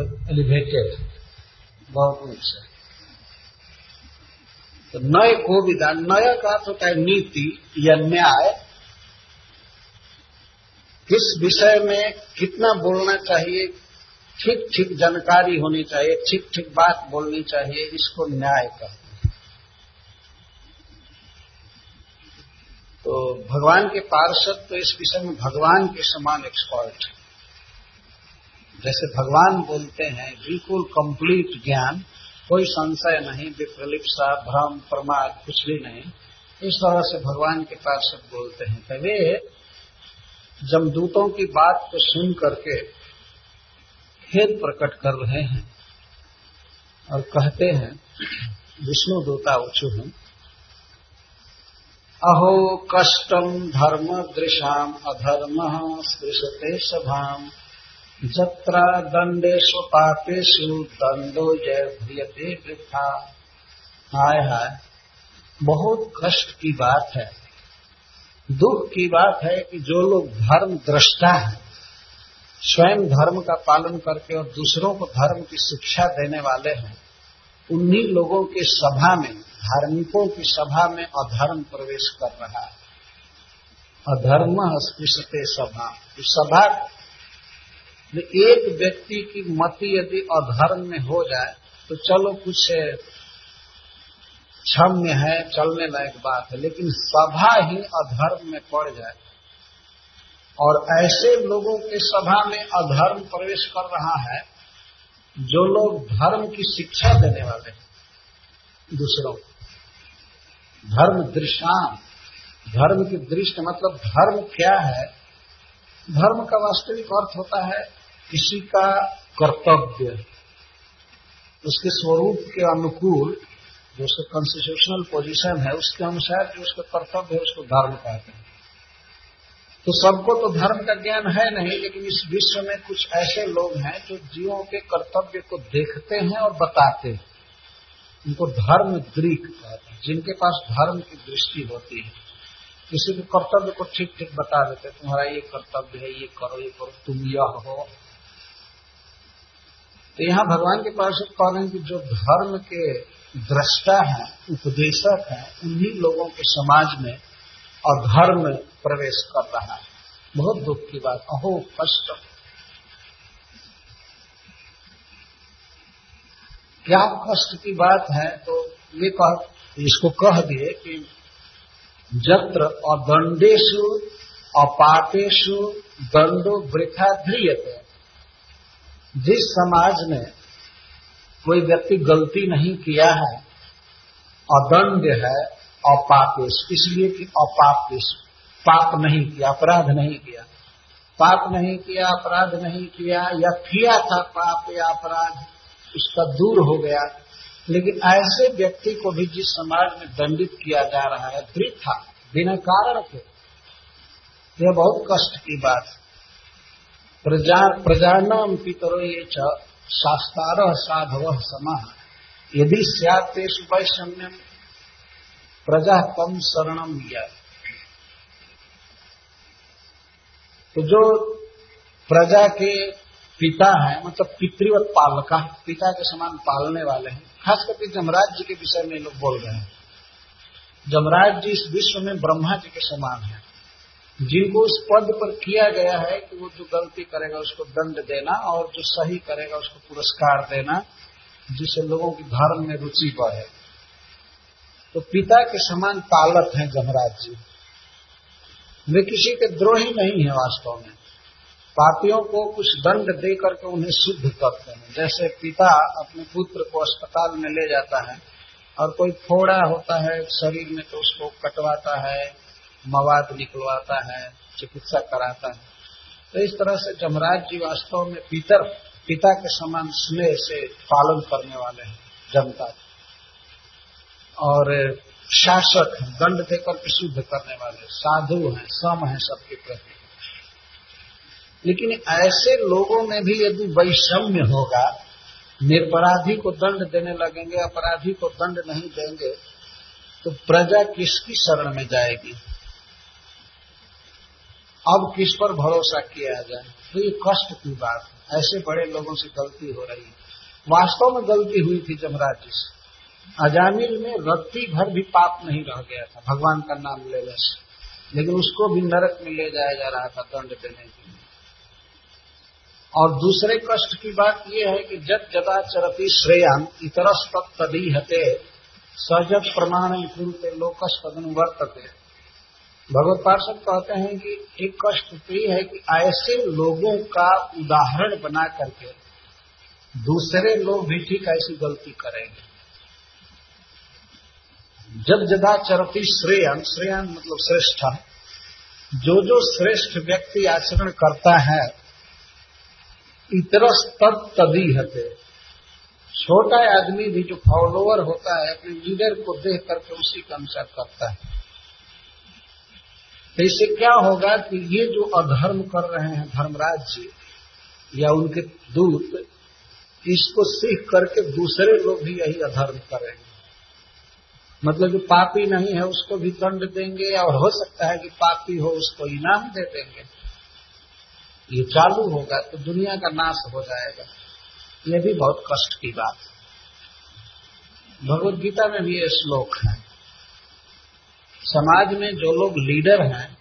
Elevated बहुत ऊँचा तो नए को विधान नया का अर्थ होता है नीति या न्याय किस विषय में कितना बोलना चाहिए ठीक ठीक जानकारी होनी चाहिए ठीक ठीक बात बोलनी चाहिए, इसको न्याय कहते हैं तो भगवान के पार्षद तो इस विषय में भगवान के समान एक्सपर्ट है। जैसे भगवान बोलते हैं, बिल्कुल कंप्लीट ज्ञान, कोई संशय नहीं, विप्रलिप्सा, भ्रम, प्रमाद, कुछ भी नहीं। इस तरह से भगवान के पार्षद बोलते हैं। तो वे जमदूतों की बात को सुन करके खेद प्रकट कर रहे हैं और कहते हैं, विष्णु दूता, उचु हैं। अहो कष्टम धर्म दृशाम, अधर्म स्पृशते सभाम। जत्रा दंडेशु पापेशु दंडो जय भ्रियते वृथा हाय हाय, बहुत कष्ट की बात है। दुख की बात है कि जो लोग धर्म दृष्टा है, स्वयं धर्म का पालन करके और दूसरों को धर्म की शिक्षा देने वाले हैं, उन्हीं लोगों की सभा में, धार्मिकों की सभा में अधर्म प्रवेश कर रहा है। अधर्म स्पृशते सभा। सभा एक व्यक्ति की मति यदि अधर्म में हो जाए तो चलो कुछ क्षम्य है, चलने लायक बात है, लेकिन सभा ही अधर्म में पड़ जाए। और ऐसे लोगों के सभा में अधर्म प्रवेश कर रहा है, जो लोग धर्म की शिक्षा देने वाले हैं, दूसरों को। धर्म दृष्टान धर्म की दृष्टि मतलब धर्म क्या है धर्म का वास्तविक अर्थ होता है किसी का कर्तव्य। उसके स्वरूप के अनुकूल जो उसका कॉन्स्टिट्यूशनल पोजीशन है, उसके अनुसार जो उसका कर्तव्य है, उसको धर्म कहते हैं। तो सबको तो धर्म का ज्ञान है नहीं, लेकिन इस विश्व में कुछ ऐसे लोग हैं जो जीवों के कर्तव्य को देखते हैं और बताते हैं। उनको धर्म दृक कहते हैं, जिनके पास धर्म की दृष्टि होती है। किसी के कर्तव्य को ठीक ठीक बता देते, तुम्हारा ये कर्तव्य है, ये करो ये करो, तुम यह हो। तो यहाँ भगवान के पास हैं कि जो धर्म के दृष्टा है, उपदेशक हैं, उन्हीं लोगों के समाज में अधर्म प्रवेश कर रहा है। बहुत दुख की बात, अहो, कष्ट। क्या कष्ट की बात है तो ये कह, इसको कह दिए कि जत्र अदंडेशु अपापेशु दंडो वृथा ध्रियते। जिस समाज में कोई व्यक्ति गलती नहीं किया है, अदंड है अपापेश इसलिए कि अपापेश पाप नहीं किया, अपराध नहीं किया। पाप नहीं किया, अपराध नहीं किया, या किया था पाप या अपराध, उसका दूर हो गया। लेकिन ऐसे व्यक्ति को भी जिस समाज में दंडित किया जा रहा है वृथा बिना कारण के, यह बहुत कष्ट की बात प्रजा, प्रजानम पितरो ये शास्तार साधव समाह यदि सैतेषु वैषम्यम, प्रजा कम शरणम लिया तो जो प्रजा के पिता है मतलब पितृवत पालका है। पिता के समान पालने वाले हैं। खास करके जमराज जी के विषय में लोग बोल रहे हैं। जमराज जी इस विश्व में ब्रह्मा जी के समान है। जिनको उस पद पर किया गया है कि वो जो गलती करेगा उसको दंड देना और जो सही करेगा उसको पुरस्कार देना, जिससे लोगों की धर्म में रुचि बढ़े। तो पिता के समान पालक हैं जमराज जी। वे किसी के द्रोही नहीं है वास्तव में। पापियों को कुछ दंड दे करके उन्हें शुद्ध करते हैं। जैसे पिता अपने पुत्र को अस्पताल में ले जाता है और कोई फोड़ा होता है शरीर में तो उसको कटवाता है, मवाद निकलवाता है, चिकित्सा कराता है। तो इस तरह से जमराज जी वास्तव में पितर, पिता के समान स्नेह से पालन करने वाले हैं, जनता। और शासक दंड देकर के शुद्ध करने वाले साधु हैं, सम हैं सबके प्रति। लेकिन ऐसे लोगों में भी यदि वैषम्य होगा, निरपराधी को दंड देने लगेंगे, अपराधी को दंड नहीं देंगे तो प्रजा किसकी शरण में जाएगी? अब किस पर भरोसा किया जाए? तो ये कष्ट की बात है। ऐसे बड़े लोगों से गलती हो रही है। वास्तव में गलती हुई थी जमराज जी से। अजामिल में रत्ती भर भी पाप नहीं रह गया था। भगवान का नाम लेने से लेकिन उसको भी नरक में ले जाया जा रहा था दंड देने के लिए। और दूसरे कष्ट की बात यह है कि जब जदा चरती श्रेयान तदी हते सहजत प्रमाण कुरुते लोकस तदनुवर्तते भगवत पार्षद कहते हैं कि एक कष्ट तो है कि ऐसे लोगों का उदाहरण बना करके दूसरे लोग भी ठीक ऐसी गलती करेंगे। जब जदा चरती श्रेयन श्रेयन मतलब श्रेष्ठ जो जो श्रेष्ठ व्यक्ति आचरण करता है इतरस तद तभी हते छोटा आदमी भी जो फॉलोअर होता है, अपने लीडर को देख करके उसी का अनुसार करता है। तो इससे क्या होगा कि ये जो अधर्म कर रहे हैं धर्मराज जी या उनके दूत, इसको सीख करके दूसरे लोग भी यही अधर्म करेंगे मतलब जो पापी नहीं है, उसको भी दंड देंगे और हो सकता है कि पापी हो, उसको इनाम दे देंगे। ये चालू होगा तो दुनिया का नाश हो जाएगा। ये भी बहुत कष्ट की बात है। भगवत गीता में भी ये श्लोक है। समाज में जो लोग लीडर हैं,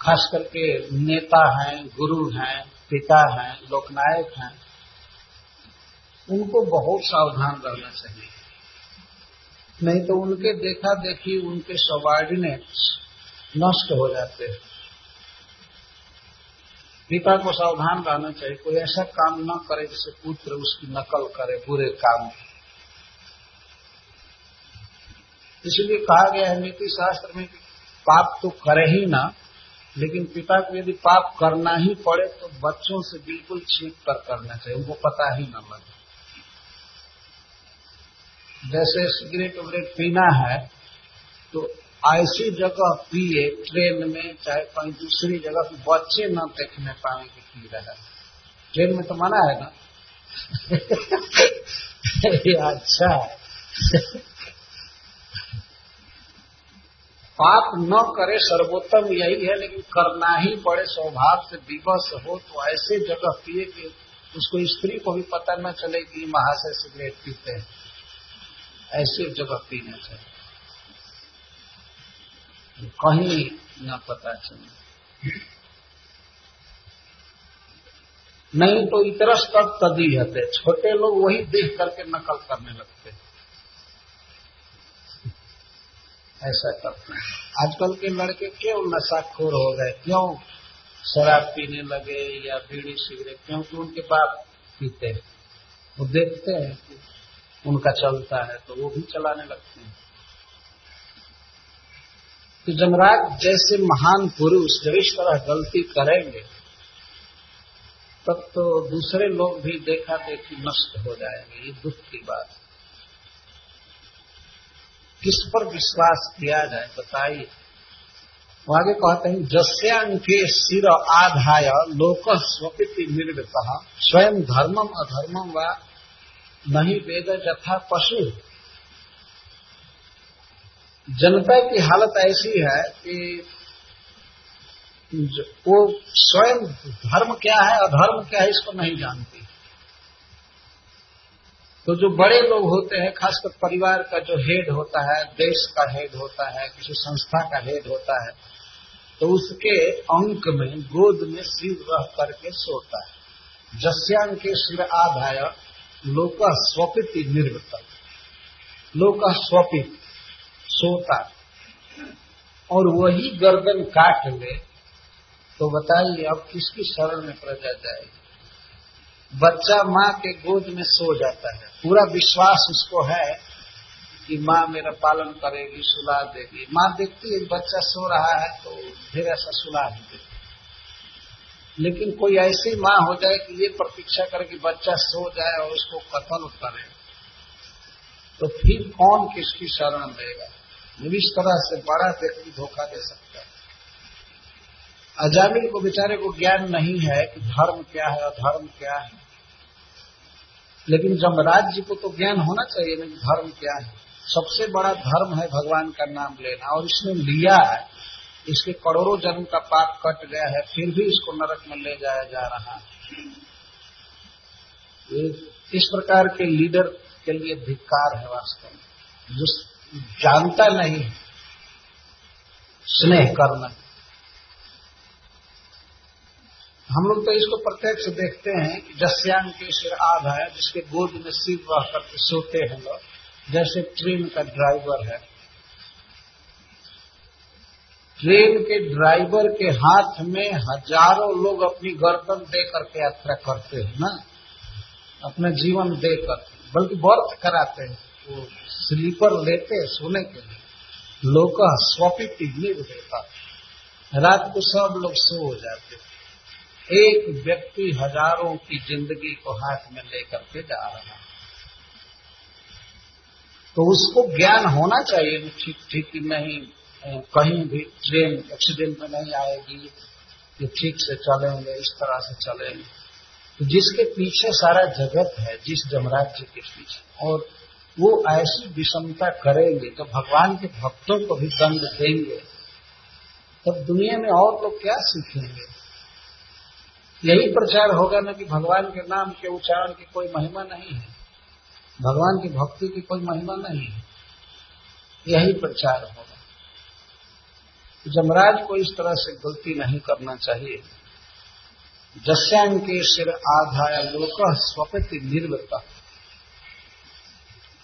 खास करके नेता हैं, गुरु हैं, पिता हैं, लोकनायक हैं, उनको बहुत सावधान रहना चाहिए। नहीं तो उनके देखा देखी उनके सबॉर्डिनेट्स नष्ट हो जाते हैं। पिता को सावधान रहना चाहिए। कोई ऐसा काम न करे जिससे पुत्र उसकी नकल करे, बुरे काम। इसलिए कहा गया है, नीति शास्त्र में कि पाप तो करे ही ना, लेकिन पिता को यदि पाप करना ही पड़े तो बच्चों से बिल्कुल छीप कर करना चाहिए। उनको पता ही न लगे। जैसे सिगरेट वगरेट पीना है तो ऐसी जगह पिए ट्रेन में, चाहे कहीं दूसरी जगह बच्चे न देखने पाए कि पी रहा है। ट्रेन में तो मना है ना? अच्छा। पाप न करे सर्वोत्तम यही है, लेकिन करना ही बड़े स्वभाव से विवश हो तो ऐसे जगह पिए कि उसको स्त्री को भी पता न चले कि महाशय सिगरेट पीते हैं। ऐसे जगह पीना चाहिए कहीं न पता चले। नहीं तो इतरस तक तदी हते छोटे लोग वही देख करके नकल करने लगते। ऐसा करते हैं। आजकल के लड़के क्यों नशाखोर हो गए? क्यों शराब पीने लगे या बीड़ी सिगरेट क्योंकि उनके बाप पीते हैं? वो देखते हैं कि उनका चलता है तो वो भी चलाने लगते हैं। तो जमराज जैसे महान पुरुष जब इस तरह गलती करेंगे, तब तो दूसरे लोग भी देखा देखी नष्ट हो जाएँगे, ये दुख की बात किस पर विश्वास किया जाए, बताइए। वो आगे कहते हैं जस्यांके सिर आधाय लोक स्वपिति निर्वृत, स्वयं धर्मम अधर्मम व, नहीं वेद जथा पशु। जनता की हालत ऐसी है कि वो स्वयं धर्म क्या है, अधर्म क्या है, इसको नहीं जानती। तो जो बड़े लोग होते हैं, खासकर परिवार का जो हेड होता है, देश का हेड होता है, किसी संस्था का हेड होता है तो उसके अंक में, गोद में सिर रह करके सोता है। जस्यांग के सिर आधाय लोक स्वपित निर्वृत लोक स्वपित सोता और वही गर्दन काट ले तो बताइए अब किसकी शरण में प्रजा जाएगी? बच्चा माँ के गोद में सो जाता है। पूरा विश्वास उसको है कि माँ मेरा पालन करेगी, सुला देगी। माँ देखती है बच्चा सो रहा है तो फिर ऐसा सुला ही देती। लेकिन कोई ऐसी माँ हो जाए कि ये प्रतीक्षा करे कि बच्चा सो जाए और उसको कत्ल करे तो फिर कौन किसकी शरण लेगा इस तरह से बड़ा व्यक्ति धोखा दे सकता है। अजामिल को बेचारे को ज्ञान नहीं है कि धर्म क्या है, अधर्म क्या है। लेकिन जमराज जी को तो ज्ञान होना चाहिए नहीं धर्म क्या है। सबसे बड़ा धर्म है भगवान का नाम लेना, और इसने लिया है। इसके करोड़ों जन्म का पाप कट गया है, फिर भी इसको नरक में ले जाया जा रहा है। इस प्रकार के लीडर के लिए धिक्कार है वास्तव में। जो जानता नहीं। स्नेह करना। हम लोग तो इसको प्रत्यक्ष देखते हैं कि जस्यांग के सिर आधा है, जिसके गोद में सिर रह करके सोते हैं लोग। जैसे ट्रेन का ड्राइवर है। ट्रेन के ड्राइवर के हाथ में हज़ारों लोग अपनी गर्दन दे करके यात्रा करते हैं ना। अपना जीवन देकर बल्कि वर्त कराते हैं। वो स्लीपर लेते सोने के लिए। लोग स्वपित देता रात को सब लोग सो हो। जाते एक व्यक्ति हज़ारों की ज़िंदगी को हाथ में लेकर के जा रहा है। तो उसको ज्ञान होना चाहिए ठीक ठीक नहीं कहीं भी ट्रेन एक्सीडेंट में नहीं आएगी, ये ठीक से चलेंगे, इस तरह से चलेंगे। तो जिसके पीछे सारा जगत है, जिस जमराज के पीछे, और वो ऐसी विषमता करेंगे तो भगवान के भक्तों को भी दंड देंगे। तब दुनिया में और लोग क्या सीखेंगे? यही प्रचार होगा ना कि भगवान के नाम के उच्चारण की कोई महिमा नहीं है। भगवान की भक्ति की कोई महिमा नहीं है। यही प्रचार होगा। जमराज को इस तरह से गलती नहीं करना चाहिए। जस्यांग के सिर आधाय लोक स्वपति निर्वृत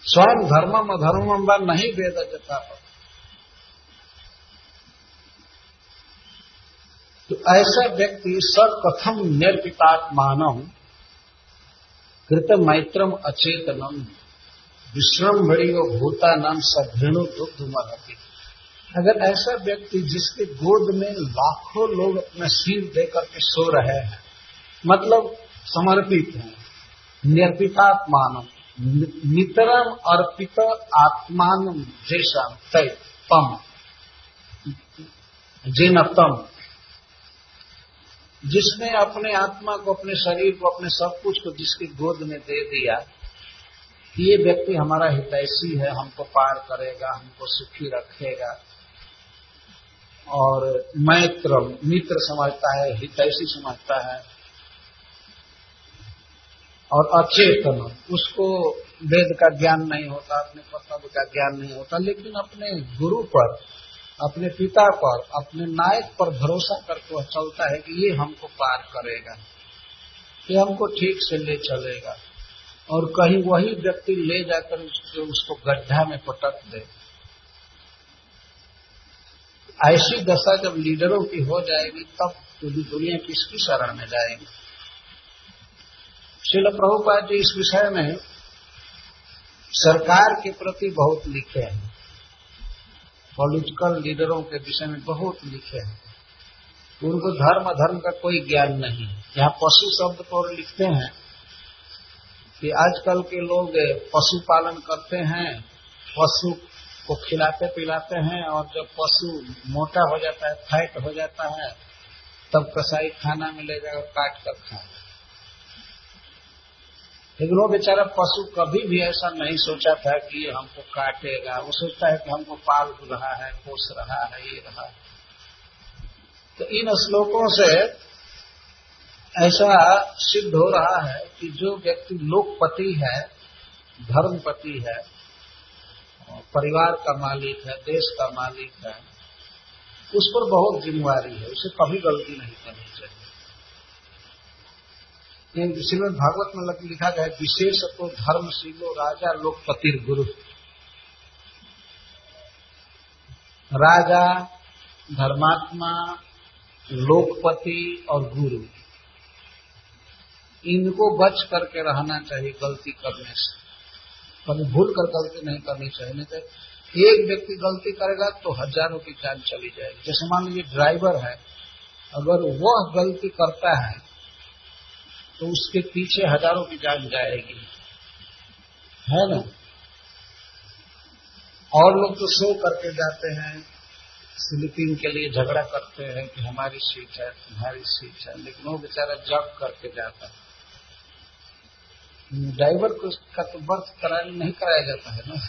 स्वयं धर्मम अधर्मम व नहीं वेद जता तो ऐसा व्यक्ति कथम निर्पितात्मान कृत मैत्रम अचेतनम, विश्रम भड़ियो भूतानाम सघृणु दुग्ध मरती अगर ऐसा व्यक्ति जिसके गोद में लाखों लोग अपना सिर देकर के सो रहे हैं मतलब समर्पित हैं निर्पितात्मान नितरम अर्पित आत्मान जैसा तय तम। जिनतम जिसने अपने आत्मा को, अपने शरीर को, अपने सब कुछ को जिसकी गोद में दे दिया, ये व्यक्ति हमारा हितैषी है, हमको पार करेगा, हमको सुखी रखेगा। और मैत्र मित्र समझता है, हितैषी समझता है। और अचेतन उसको वेद का ज्ञान नहीं होता अपने कर्तव्य का ज्ञान नहीं होता लेकिन अपने गुरु पर अपने पिता पर अपने नायक पर भरोसा करके वह चलता है कि ये हमको पार करेगा ये हमको ठीक से ले चलेगा। और कहीं वही व्यक्ति ले जाकर उसको गड्ढा में पटक दे। ऐसी दशा जब लीडरों की हो जाएगी तब पूरी दुनिया किसकी शरण में जाएगी? शिल प्रभुपाद जी इस विषय में सरकार के प्रति बहुत लिखे हैं। पॉलिटिकल लीडरों के विषय में बहुत लिखे हैं। उनको धर्म धर्म का कोई ज्ञान नहीं। यहाँ पशु शब्द पर लिखते हैं कि आजकल के लोग पशुपालन करते हैं, पशु को खिलाते पिलाते हैं और जब पशु मोटा हो जाता है, फैट हो जाता है, तब कसाई खाना मिलेगा और काट कर खाए लेकिन वो बेचारा पशु कभी भी ऐसा नहीं सोचा था कि ये हमको काटेगा। वो सोचता है कि हमको पाल रहा है, पोस रहा है, ये रहा तो इन श्लोकों से ऐसा सिद्ध हो रहा है कि जो व्यक्ति लोकपति है, धर्मपति है, परिवार का मालिक है, देश का मालिक है, उस पर बहुत जिम्मेवारी है। उसे कभी गलती नहीं करनी चाहिए। श्रीमद भागवत में लिखा गया विशेष तो धर्मशीलो राजा लोकपति गुरु। राजा, धर्मात्मा, लोकपति और गुरु। इनको बच करके रहना चाहिए, गलती करने से। कभी भूल कर गलती नहीं करनी चाहिए, नहीं तो एक व्यक्ति गलती करेगा तो हज़ारों की जान चली जाएगी। जैसे मान लीजिए ड्राइवर है, अगर वह गलती करता है तो उसके पीछे हज़ारों की जान जाएगी। है ना? और लोग तो शो करके जाते हैं, स्लीपिंग के लिए झगड़ा करते हैं कि हमारी सीट है, तुम्हारी सीट है, लेकिन वो बेचारा जग करके जाता है। ड्राइवर को का तो बर्थ कराने नहीं कराया जाता है ना?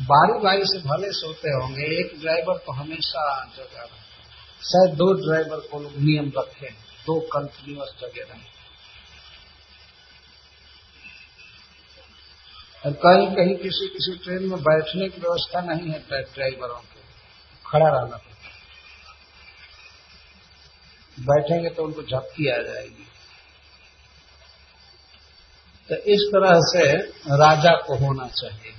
बारी बारी से भले सोते होंगे, एक ड्राइवर तो हमेशा जगह शायद दो ड्राइवर को लोग नियम रखे दो कंटिन्यूस जगह रहे। और कहीं कहीं किसी किसी ट्रेन में बैठने की व्यवस्था नहीं है ड्राइवरों के। खड़ा रहना पड़ता है। बैठेंगे तो उनको झपकी आ जाएगी। तो इस तरह से राजा को होना चाहिए।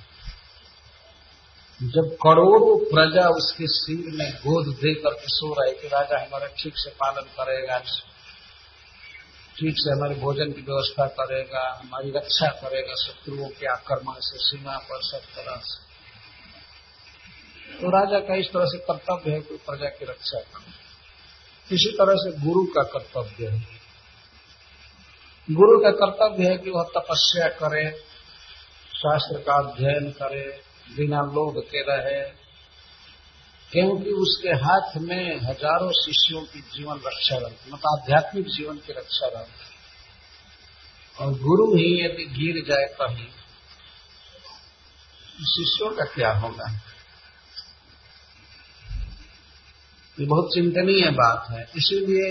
जब करोड़ों प्रजा उसके सिर में गोद दे करके सो रहे कि राजा हमारा ठीक से पालन करेगा ठीक से हमारे भोजन की व्यवस्था करेगा, हमारी रक्षा करेगा, शत्रुओं के आक्रमण से, सीमा पर सब तरह से। तो राजा का इस तरह से कर्तव्य है कि प्रजा की रक्षा करे। इसी तरह से गुरु का कर्तव्य है। गुरु का कर्तव्य है कि वह तपस्या करे, शास्त्र का अध्ययन करे, बिना लोभ के रहे क्योंकि उसके हाथ में हज़ारों शिष्यों की जीवन रक्षा रहती मतलब आध्यात्मिक जीवन की रक्षा रहती और गुरु ही यदि गिर जाए कहीं शिष्यों का क्या होगा? ये बहुत चिंतनीय बात है। इसीलिए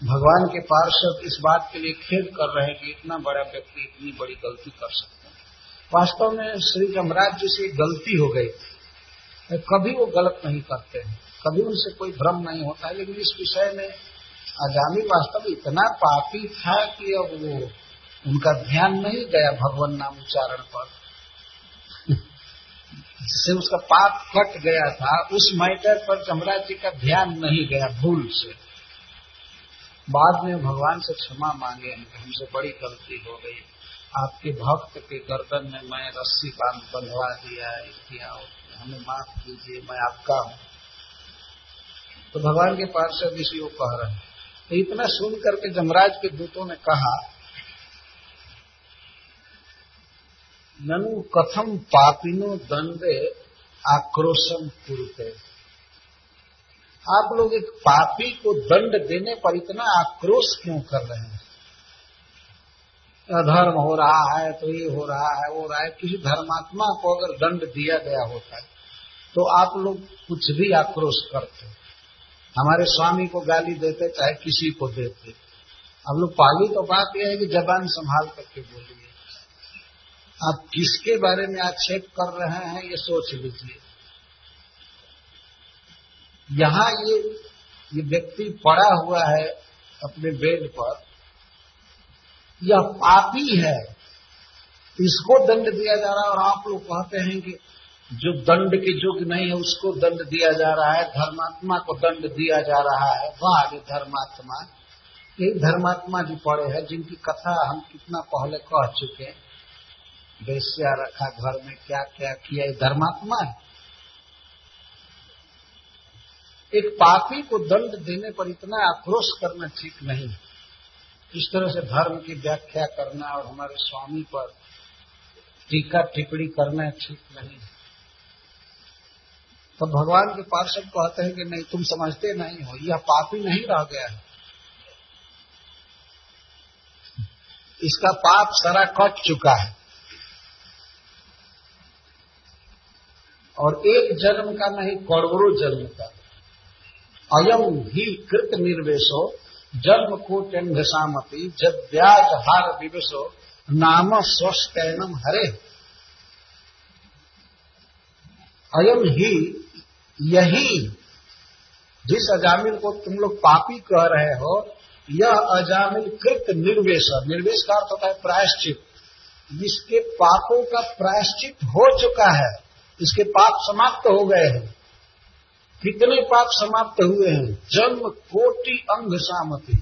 भगवान के पार्षद इस बात के लिए खेद कर रहे हैं कि इतना बड़ा व्यक्ति इतनी बड़ी गलती कर सकता वास्तव में श्री यमराज जी से गलती हो गई थी। कभी वो गलत नहीं करते हैं। कभी उनसे कोई भ्रम नहीं होता है। लेकिन इस विषय में आजामी वास्तव इतना पापी था कि अब वो उनका ध्यान नहीं गया भगवान नाम उच्चारण पर। जिससे उसका पाप कट गया था, उस मैटर पर यमराज जी का ध्यान नहीं गया भूल से। बाद में भगवान से क्षमा मांगे हैं हमसे बड़ी गलती हो गई। आपके भक्त के गर्दन में मैं रस्सी बाँध बंधवा दिया, किया हमें माफ़ कीजिए, मैं आपका हूँ। तो भगवान के पार्षद इसी को कह रहे हैं। तो इतना सुन करके जमराज के दूतों ने कहा, ननु कथम पापिनो दंडे आक्रोशम पूर्ते आप लोग एक पापी को दंड देने पर इतना आक्रोश क्यों कर रहे हैं? अधर्म हो रहा है तो ये हो रहा है, वो रहा है। किसी धर्मात्मा को अगर दंड दिया गया होता है तो आप लोग कुछ भी आक्रोश करते हमारे स्वामी को गाली देते, चाहे किसी को देते। अब लोग पहली तो बात यह है कि जबान संभाल करके बोलिए। आप किसके बारे में आक्षेप कर रहे हैं, ये सोच लीजिए। यहाँ ये ये व्यक्ति पड़ा हुआ है अपने बेड पर यह पापी है, इसको दंड दिया जा रहा है। और आप लोग कहते हैं कि जो दंड के योग्य नहीं है, उसको दंड दिया जा रहा है। धर्मात्मा को दंड दिया जा रहा है। वाह धर्मात्मा। यही धर्मात्मा जी पड़े हैं, जिनकी कथा हम कितना पहले कह चुके वैश्या रखा घर में क्या क्या किया, ये धर्मात्मा है। एक पापी को दंड देने पर इतना आक्रोश करना ठीक नहीं है। इस तरह से धर्म की व्याख्या करना और हमारे स्वामी पर टीका टिप्पणी करना ठीक नहीं है। तो भगवान के पार्षद कहते हैं कि नहीं, तुम समझते नहीं हो, यह पापी नहीं रह गया है। इसका पाप सारा कट चुका है। और एक जन्म का नहीं, करोड़ों जन्म का। अयम ही कृत निर्वेशो जन्म कोट्यंघसामपी जब ब्याज हार विवशो नाम स्वस्थनम हरे। अयम ही यही, जिस अजामिल को तुम लोग पापी कह रहे हो, यह अजामिल कृत निर्वेश निर्वेश का अर्थ होता है प्रायश्चित। जिसके पापों का प्रायश्चित हो चुका है, इसके पाप समाप्त हो गए हैं। कितने पाप समाप्त हुए हैं? जन्म कोटि अंग सामती।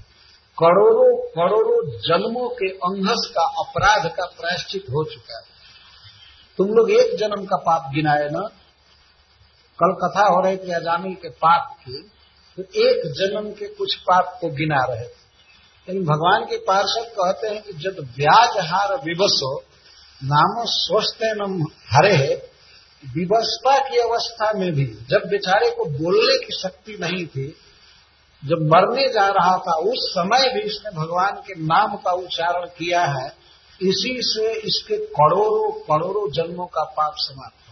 करोड़ों करोड़ों जन्मों के अंगस का अपराध का प्रायश्चित हो चुका है। तुम लोग एक जन्म का पाप गिनाए ना। कल कथा हो रही थी अजामिल के पाप की तो एक जन्म के कुछ पाप को गिना रहे थे। लेकिन भगवान के पार्षद कहते हैं कि जब ब्याज हार विवसो नामो स्वस्थ हरे विवस्था की अवस्था में भी, जब बेचारे को बोलने की शक्ति नहीं थी, जब मरने जा रहा था, उस समय भी इसने भगवान के नाम का उच्चारण किया है। इसी से इसके करोड़ों करोड़ों जन्मों का पाप समाप्त हो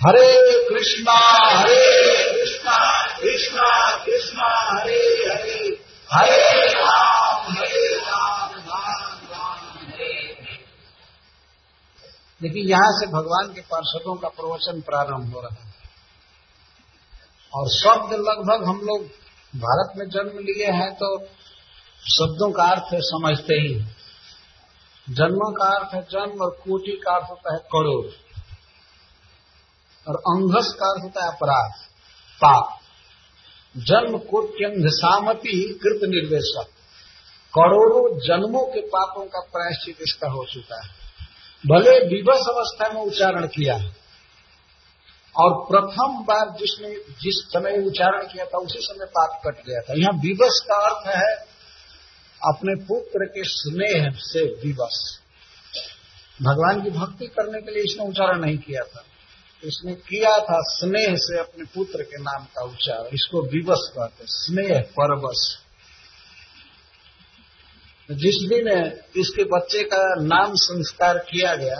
हरे कृष्णा हरे कृष्णा कृष्णा कृष्णा हरे हरे हरे देखिए यहाँ से भगवान के पार्षदों का प्रवचन प्रारंभ हो रहा है और शब्द लगभग हम लोग भारत में जन्म लिए हैं तो शब्दों का अर्थ समझते ही जन्म का अर्थ है जन्म और कोटि का अर्थ होता है करोड़। और अंघस का अर्थ होता है अपराध, पाप। जन्म कोट्यंग सामति कृत निर्देशक। करोड़ों जन्मों के पापों का प्रायश्चित इसका हो चुका है। भले विवश अवस्था में उच्चारण किया और प्रथम बार जिसने, जिस समय उच्चारण किया था, उसी समय पाप कट गया था। यहाँ विवश का अर्थ है अपने पुत्र के स्नेह से विवश। भगवान की भक्ति करने के लिए इसने उच्चारण नहीं किया था। इसने किया था स्नेह से अपने पुत्र के नाम का उच्चारण। इसको विवश कहते स्नेह परवश। जिस दिन इसके बच्चे का नाम संस्कार किया गया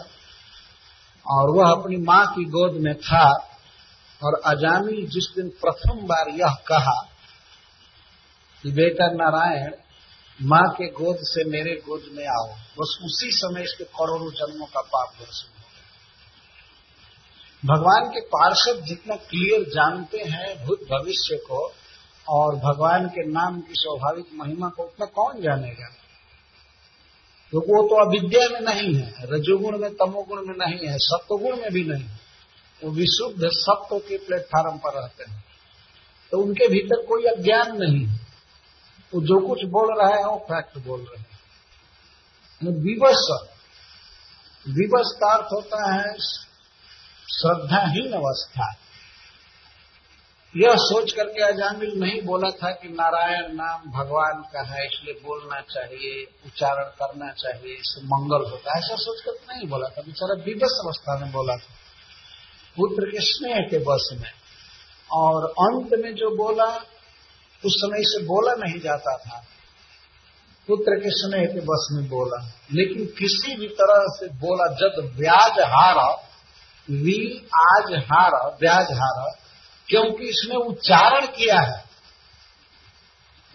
और वह अपनी माँ की गोद में था और अजामी जिस दिन प्रथम बार यह कहा कि बेटा नारायण, माँ के गोद से मेरे गोद में आओ। बस उसी समय इसके करोड़ों जन्मों का पाप दर्शन हो गया। भगवान के पार्षद जितना क्लियर जानते हैं भूत भविष्य को और भगवान के नाम की स्वाभाविक महिमा को उतना कौन जानेगा? क्योंकि वो तो अविद्या में नहीं है, रजोगुण में, तमोगुण में नहीं है, सत्वगुण में भी नहीं है। वो विशुद्ध सत्व के प्लेटफॉर्म पर रहते हैं। तो उनके भीतर कोई अज्ञान नहीं वो जो कुछ बोल रहा है, वो फैक्ट बोल रहे हैं। विवश विवश का अर्थ होता है श्रद्धाहीन अवस्था। यह सोच करके अजामिल नहीं बोला था कि नारायण नाम भगवान का है, इसलिए बोलना चाहिए, उच्चारण करना चाहिए, इससे मंगल होता है। ऐसा सोच नहीं बोला था। बेचारा विवश अवस्था में बोला था। पुत्र के स्नेह के बस में। और अंत में जो बोला, उस समय से बोला नहीं जाता था। पुत्र के स्नेह के बस में बोला। लेकिन किसी भी तरह से बोला, जब ब्याज हारा वी आज हार ब्याज हार क्योंकि इसने उच्चारण किया है।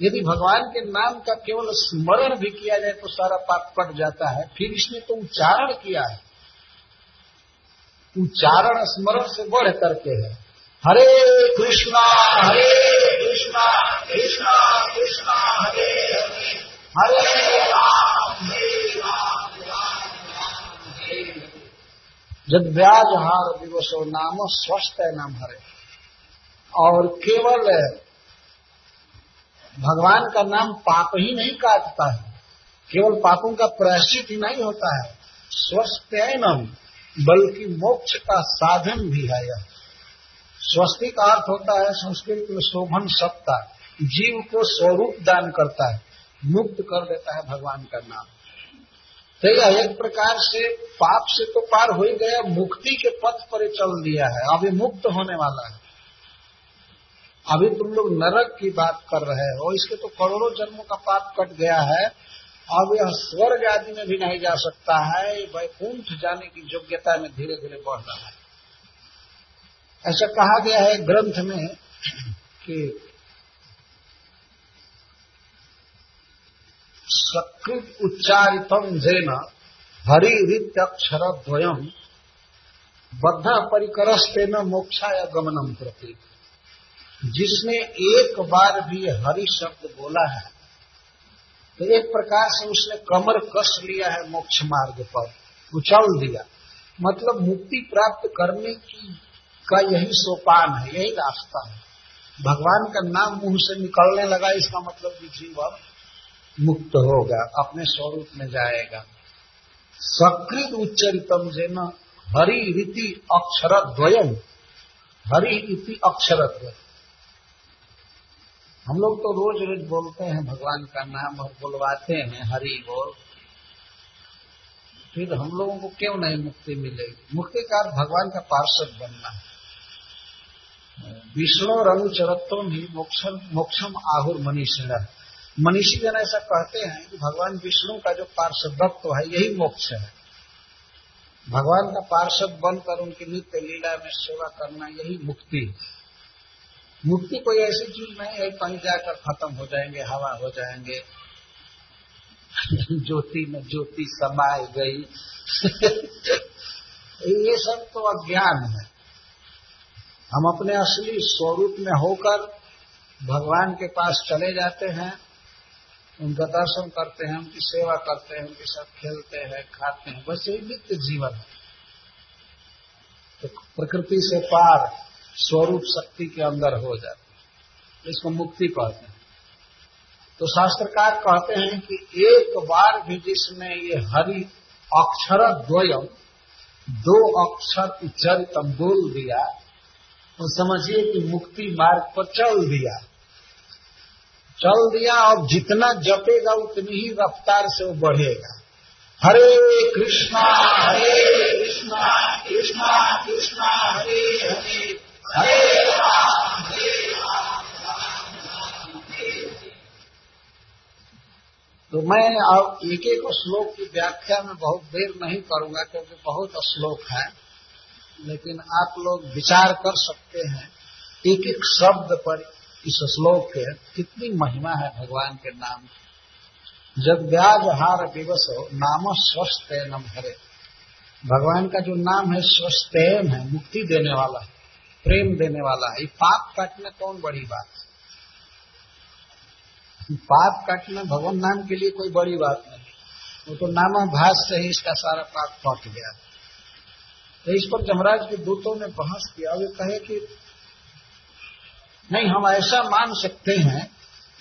यदि भगवान के नाम का केवल स्मरण भी किया जाए तो सारा पाप कट जाता है। फिर इसने तो उच्चारण किया है। उच्चारण स्मरण से बढ़ करके है। हरे कृष्णा हरे कृष्णा कृष्णा कृष्णा, हरे हरे। हरे राम जब ब्याज हार दिवसो नाम स्वस्थ है, नाम हरे। और केवल भगवान का नाम पाप ही नहीं काटता है। केवल पापों का प्रायश्चित ही नहीं होता है। स्वस्थ बल्कि मोक्ष का साधन भी है यह। स्वस्ति का अर्थ होता है संस्कृत में शोभन सत्ता। जीव को स्वरूप दान करता है, मुक्त कर देता है भगवान का नाम। तो यह एक प्रकार से पाप से तो पार हो ही गया, मुक्ति के पथ पर चल दिया है अभी मुक्त होने वाला है। अभी तुम लोग नरक की बात कर रहे हो इसके तो करोड़ों जन्मों का पाप कट गया है। अब यह स्वर्ग आदि में भी नहीं जा सकता है वैकुंठ जाने की योग्यता में धीरे धीरे बढ़ रहा है। ऐसा कहा गया है ग्रंथ में कि सकृत उच्चारितम जैन हरिरीत्यक्षर द्वयम बद्ध परिकरस्ते न या गमनम प्रतीक जिसने एक बार भी हरि शब्द बोला है तो एक प्रकार से उसने कमर कस लिया है मोक्ष मार्ग पर, उछल दिया मतलब मुक्ति प्राप्त करने की का यही सोपान है, यही रास्ता है। भगवान का नाम मुँह से निकलने लगा, इसका मतलब कि जीव अब मुक्त होगा अपने स्वरूप में जाएगा। सकृत उच्चरितम जेन हरि रीति अक्षर द्वयम हरि इति अक्षर द्वय हम लोग तो रोज रोज बोलते हैं, भगवान का नाम और बुलवाते हैं, हरि बोल। फिर हम लोगों को क्यों नहीं मुक्ति मिलेगी? मुक्ति का भगवान का पार्षद बनना है। विष्णु और अनुचरत्व ही मोक्षम मोक्षम आहुर मनीषण मनीषी जन ऐसा कहते हैं कि भगवान विष्णु का जो पार्षदत्व है, यही मोक्ष है। भगवान का पार्षद बनकर उनकी नित्य लीला में सेवा करना यही मुक्ति है। मुक्ति कोई ऐसी चीज़ नहीं है, कहीं जाकर खत्म हो जाएँगे, हवा हो जाएँगे। ज्योति में ज्योति समाय गई। ये सब तो अज्ञान है। हम अपने असली स्वरूप में होकर भगवान के पास चले जाते हैं, उनका दर्शन करते हैं, उनकी सेवा करते हैं, उनके साथ खेलते हैं, खाते हैं, बस यही नित्य जीवन है। तो प्रकृति से पार स्वरूप शक्ति के अंदर हो जाते हैं। इसको मुक्ति कहते हैं। तो शास्त्रकार कहते हैं कि एक बार भी जिसने ये हरि अक्षर द्वयम, दो अक्षर उच्चरितम बोल दिया तो समझिए कि मुक्ति मार्ग पर चल दिया। चल दिया और जितना जपेगा उतनी ही रफ्तार से वो बढ़ेगा। हरे कृष्णा हरे कृष्णा कृष्णा कृष्णा, हरे हरे। तो मैं अब एक एक श्लोक की व्याख्या में बहुत देर नहीं करूँगा क्योंकि बहुत श्लोक है, लेकिन आप लोग विचार कर सकते हैं। एक एक शब्द पर इस श्लोक के कितनी महिमा है भगवान के नाम की। जब व्याज हार दिवस हो नाम स्वस्थ नम हरे। भगवान का जो नाम है स्वस्थेम है, मुक्ति देने वाला है। प्रेम देने वाला है। पाप काटना कौन बड़ी बात है? पाप काटना भगवान नाम के लिए कोई बड़ी बात नहीं। वो तो नामाभास से ही इसका सारा पाप कट गया। तो इस पर जमराज के दूतों ने बहस किया। वे कहे कि, नहीं, हम ऐसा मान सकते हैं,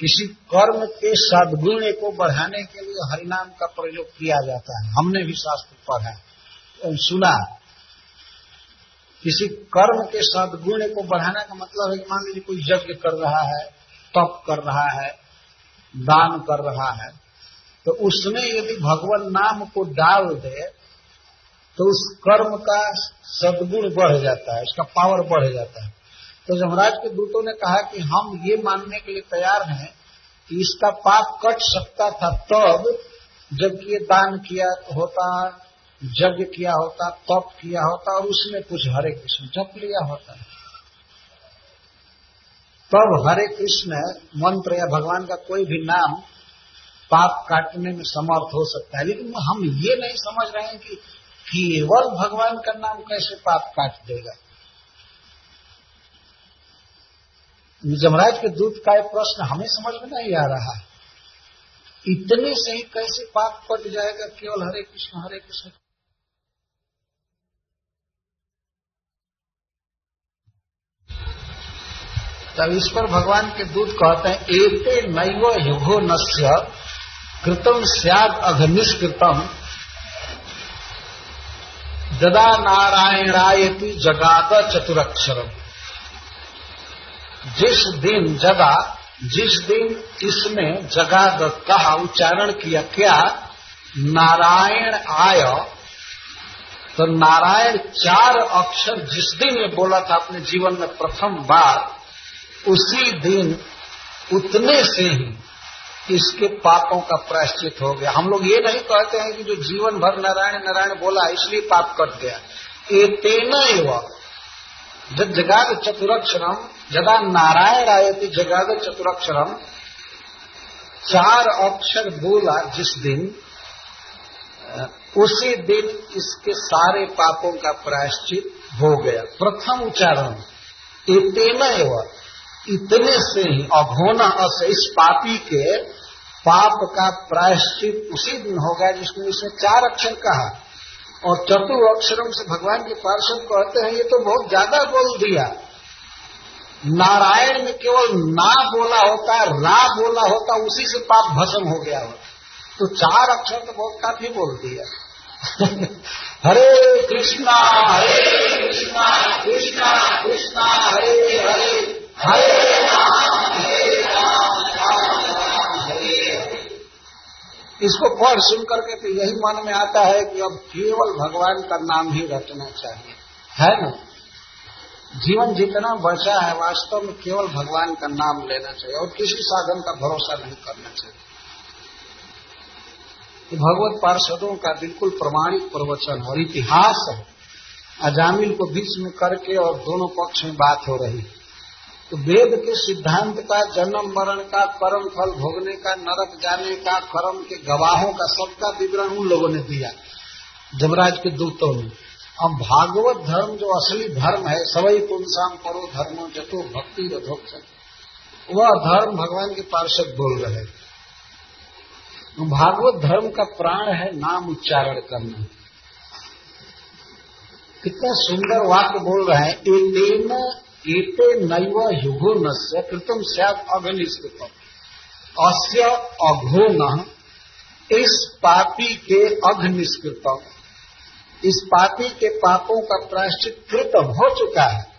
किसी कर्म के सदगुण को बढ़ाने के लिए हरिनाम का प्रयोग किया जाता है। हमने भी शास्त्र पढ़ा सुना किसी कर्म के सदगुण को बढ़ाने का मतलब है कि मान लीजिए कोई यज्ञ कर रहा है, तप कर रहा है, दान कर रहा है तो उसमें यदि भगवान नाम को डाल दे तो उस कर्म का सदगुण बढ़ जाता है, उसका पावर बढ़ जाता है। तो जमराज के दूतों ने कहा कि हम ये मानने के लिए तैयार हैं कि इसका पाप कट सकता था तब जब ये दान किया होता यज्ञ किया होता, तप किया होता और उसमें कुछ हरे कृष्ण जप लिया होता है। तब हरे कृष्ण मंत्र या भगवान का कोई भी नाम पाप काटने में समर्थ हो सकता है, लेकिन हम ये नहीं समझ रहे हैं कि केवल भगवान का नाम कैसे पाप काट देगा। जमराज के दूत का एक प्रश्न हमें समझ में नहीं आ रहा है। इतने से ही कैसे पाप कट जाएगा, केवल हरे कृष्ण हरे कृष्ण? तब इस पर भगवान के दूत कहते हैं, एते नैव युगो नस्य कृतम सियाद अघनिष्कृतम ददा नारायणायति जगाद चतुरक्षरम। जिस दिन जगा, जिस दिन इसने जगा कहा उच्चारण किया, क्या नारायण आय तो नारायण चार अक्षर जिस दिन ये बोला था, अपने जीवन में प्रथम बार उसी दिन उतने से ही इसके पापों का प्रायश्चित हो गया। हम लोग ये नहीं कहते हैं कि जो जीवन भर नारायण नारायण बोला, इसलिए पाप कट गया। ये तेना एवं जब जगाद चतुरक्षरम, जदा नारायण आए थे जगाद चतुरक्षरम, चार अक्षर बोला जिस दिन, उसी दिन इसके सारे पापों का प्रायश्चित हो गया। प्रथम उच्चारण इतना एवं इतने से ही अघोना अस इस पापी के पाप का प्रायश्चित उसी दिन हो गया जिसमें इसने चार अक्षर कहा। और चतु अक्षरों से भगवान के पार्षद कहते हैं, ये तो बहुत ज़्यादा बोल दिया। नारायण में केवल ना बोला होता, रा बोला होता, उसी से पाप भस्म हो गया होता। तो चार अक्षर तो बहुत काफ़ी बोल दिया। हरे कृष्णा हरे कृष्णा कृष्णा कृष्णा, हरे हरे। हरे इसको पढ़ सुन करके तो यही मन में आता है कि अब केवल भगवान का नाम ही रटना चाहिए। है ना? जीवन जितना बचा है, वास्तव में केवल भगवान का नाम लेना चाहिए और किसी साधन का भरोसा नहीं करना चाहिए। तो भगवत पार्षदों का बिल्कुल प्रमाणिक प्रवचन और इतिहास है। अजामिल को बीच में करके और दोनों पक्ष में बात हो रही तो वेद के सिद्धांत का, जन्म, मरण का कर्म फल भोगने का, नरक जाने का, कर्म के गवाहों का, सबका विवरण उन लोगों ने दिया। जमराज के दूतों ने अब भागवत धर्म जो असली धर्म है सवई पुंसाम करो धर्मो जतो भक्ति रथोक्षण वह धर्म भगवान के पार्षद बोल रहे भागवत धर्म का प्राण है नाम उच्चारण करना। कितना सुंदर वाक्य बोल रहे हैं एते नैव युगो नस्य कृतम सैद अघनिष्कृतम अस्य अघो न इस पापी के अघ निष्कृतम इस पापी के पापों का प्रायश्चित कृत हो चुका है।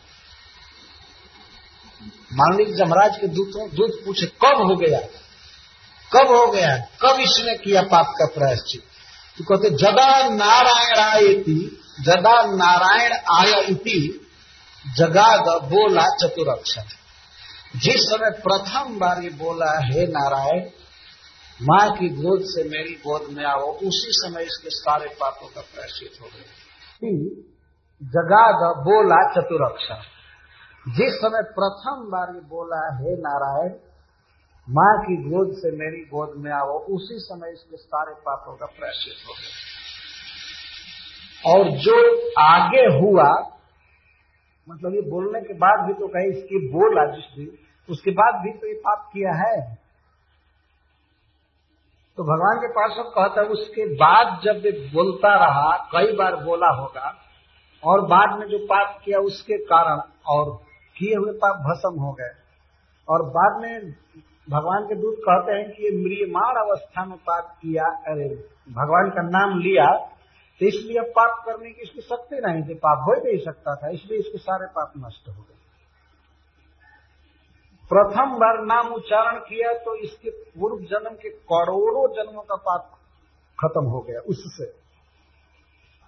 मान लीजिए जमराज के दूतों, दूत पूछे, कब हो गया? कब हो गया? कब इसने किया पाप का प्रायश्चित? तो कहते, जदा नारायण आयती, जदा नारायण आय इति जगाद बोला चतुरक्षर। जिस समय प्रथम बार बोला, हे नारायण, माँ की गोद से मेरी गोद में आओ। उसी समय इसके सारे पापों का प्रायश्चित हो गए जगाद बोला चतुरक्षर। जिस समय प्रथम बार बोला, हे नारायण, माँ की गोद से मेरी गोद में आओ। उसी समय इसके सारे पापों का प्रायश्चित हो गया। और जो आगे हुआ मतलब ये बोलने के बाद भी तो कहीं इसकी बोला जिस दिन, उसके बाद भी तो ये पाप किया है। तो भगवान के पास सब कहता है, उसके बाद जब ये बोलता रहा, कई बार बोला होगा, और बाद में जो पाप किया उसके कारण और किए हुए पाप भस्म हो गए। और बाद में भगवान के दूत कहते हैं कि ये म्रियमाण अवस्था में पाप किया, अरे, भगवान का नाम लिया तो इसलिए पाप करने की इसकी शक्ति नहीं थी, पाप हो ही नहीं सकता था, इसलिए इसके सारे पाप नष्ट हो गए। प्रथम बार नाम उच्चारण किया तो इसके पूर्व जन्म के करोड़ों जन्मों का पाप खत्म हो गया उससे।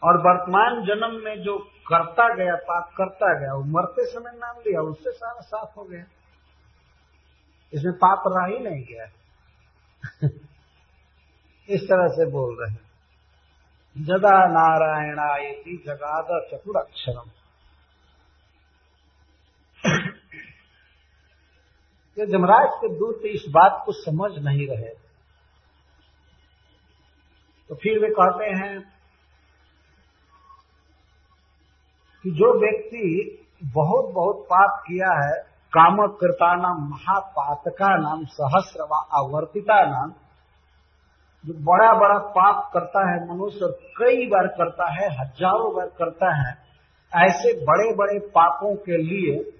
और वर्तमान जन्म में जो करता गया, पाप करता गया, वो मरते समय नाम लिया, उससे सारा साफ़ हो गया। इसमें पाप रहा ही नहीं गया। इस तरह से बोल रहे हैं। जदा नारायणायति जगाद चतुर अक्षरम कि जमराज के दूत इस बात को समझ नहीं रहे। तो फिर वे कहते हैं कि जो व्यक्ति बहुत बहुत पाप किया है कामकृता नाम, महापातका नाम सहस्र व आवर्तिता नाम जो बड़ा बड़ा पाप करता है मनुष्य कई बार करता है, हज़ारों बार करता है, ऐसे बड़े बड़े पापों के लिए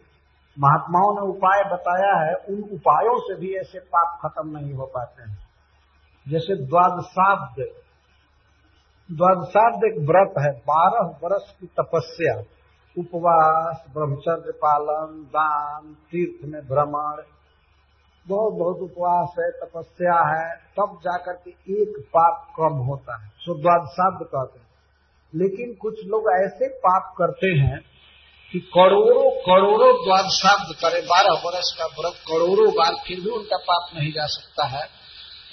महात्माओं ने उपाय बताया है, उन उपायों से भी ऐसे पाप खत्म नहीं हो पाते हैं। जैसे द्वादशाब्द द्वादशाब्द एक व्रत है, बारह वर्ष की तपस्या, उपवास, ब्रह्मचर्य पालन, दान, तीर्थ में भ्रमण बहुत बहुत उपवास है, तपस्या है, तब जाकर के एक पाप कम होता है। सो द्वादशाब्द कहते हैं। लेकिन कुछ लोग ऐसे पाप करते हैं कि करोड़ों करोड़ों द्वादशाब्द करे, बारह वर्ष का व्रत, करोड़ों बार फिर भी उनका पाप नहीं जा सकता है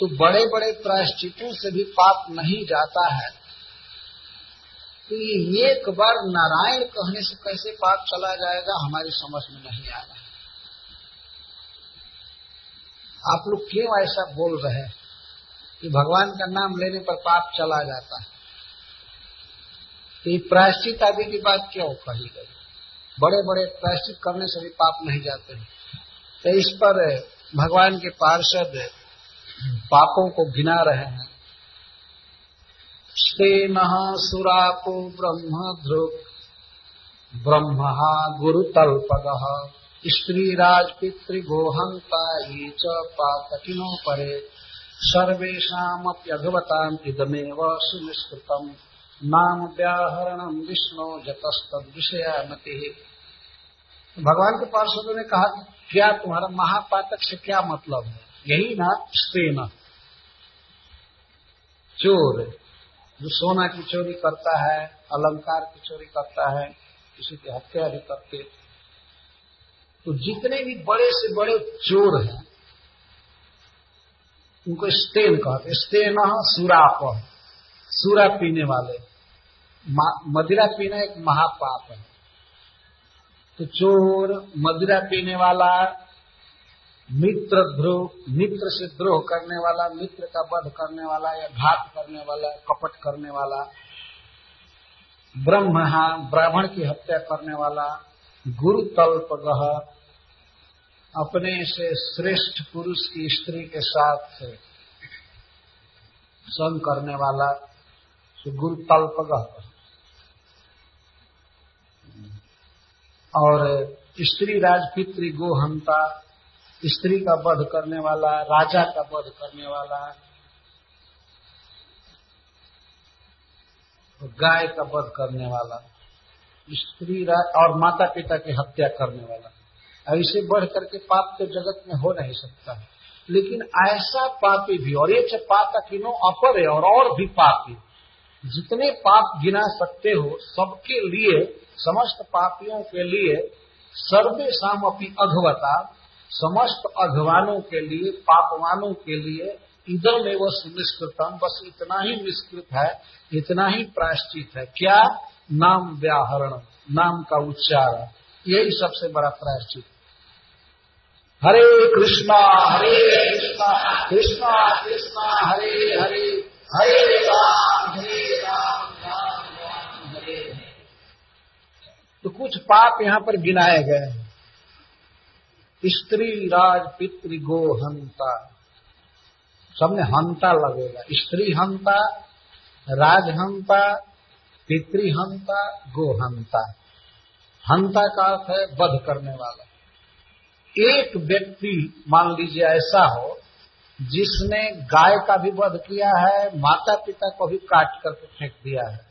तो बड़े बड़े प्रायश्चितों से भी पाप नहीं जाता है। तो ये एक बार नारायण कहने से कैसे पाप चला जाएगा, हमारी समझ में नहीं आ रहा। आप लोग क्यों ऐसा बोल रहे हैं कि भगवान का नाम लेने पर पाप चला जाता है? तो ये प्रायश्चित आदि की बात क्यों कही गई? बड़े बड़े प्रायश्चित करने से भी पाप नहीं जाते हैं। तो इस पर भगवान के पार्षद पापों को गिना रहे हैं। स्तेन सुरापो ब्रह्म ध्रुव, ब्रह्म गुरु गुरुतल्पद। स्त्री राज पितृगोहंता ये च पातकिनो परे। सर्वेशाप्यघवताम इदमेव सुनिष्कृतम। नाम व्याहरणम विष्णु जतस्तद विषयामति भगवान के पार्षदों ने कहा, क्या तुम्हारा महापातक से क्या मतलब है? यही ना स्पेन चोर, जो सोना की चोरी करता है, अलंकार की चोरी करता है, किसी की हत्या भी करते तो जितने भी बड़े से बड़े चोर हैं, उनको स्टेन कहते स्टेन सुराप सूरा पीने वाले। मदिरा पीना एक महापाप है। तो चोर, मदिरा पीने वाला, मित्र द्रोह, मित्र से द्रोह करने वाला, मित्र का वध करने वाला या घात करने वाला, कपट करने वाला, ब्रह्म ब्राह्मण की हत्या करने वाला गुरु तल्प अपने से श्रेष्ठ पुरुष की स्त्री के साथ संग करने वाला गुरु तल्प और स्त्री राजपित्री गोहंता, स्त्री का वध करने वाला, राजा का वध करने वाला गाय का वध करने वाला। स्त्री और माता पिता की हत्या करने वाला। ऐसे बढ़ करके पाप तो जगत में हो नहीं सकता। है लेकिन ऐसा पापी भी, और ये पाप किनो अपर है और और भी पापी, जितने पाप गिना सकते हो, सबके लिए, समस्त पापियों के लिए सर्वे शाम अपनी अघवता, समस्त अघवानों के लिए, पापवानों के लिए इधर में वो सुनिष्कृतम बस इतना ही निष्कृत है, इतना ही प्रायश्चित है। क्या? नाम व्याहरण, नाम का उच्चारण, यही सबसे बड़ा प्रायश्चित। हरे कृष्णा हरे कृष्णा कृष्णा कृष्णा, हरे हरे हरे राम हरे राम राम राम, हरे तो कुछ पाप यहाँ पर गिनाए गए हैं। स्त्री राज पितृ गो हंता। सब में हंता लगेगा। स्त्री हंता राजहंता पितृहंता, गोहंता। हंता का अर्थ है वध करने वाला। एक व्यक्ति, मान लीजिए ऐसा हो, जिसने गाय का भी वध किया है माता पिता को भी काट करके फेंक दिया है,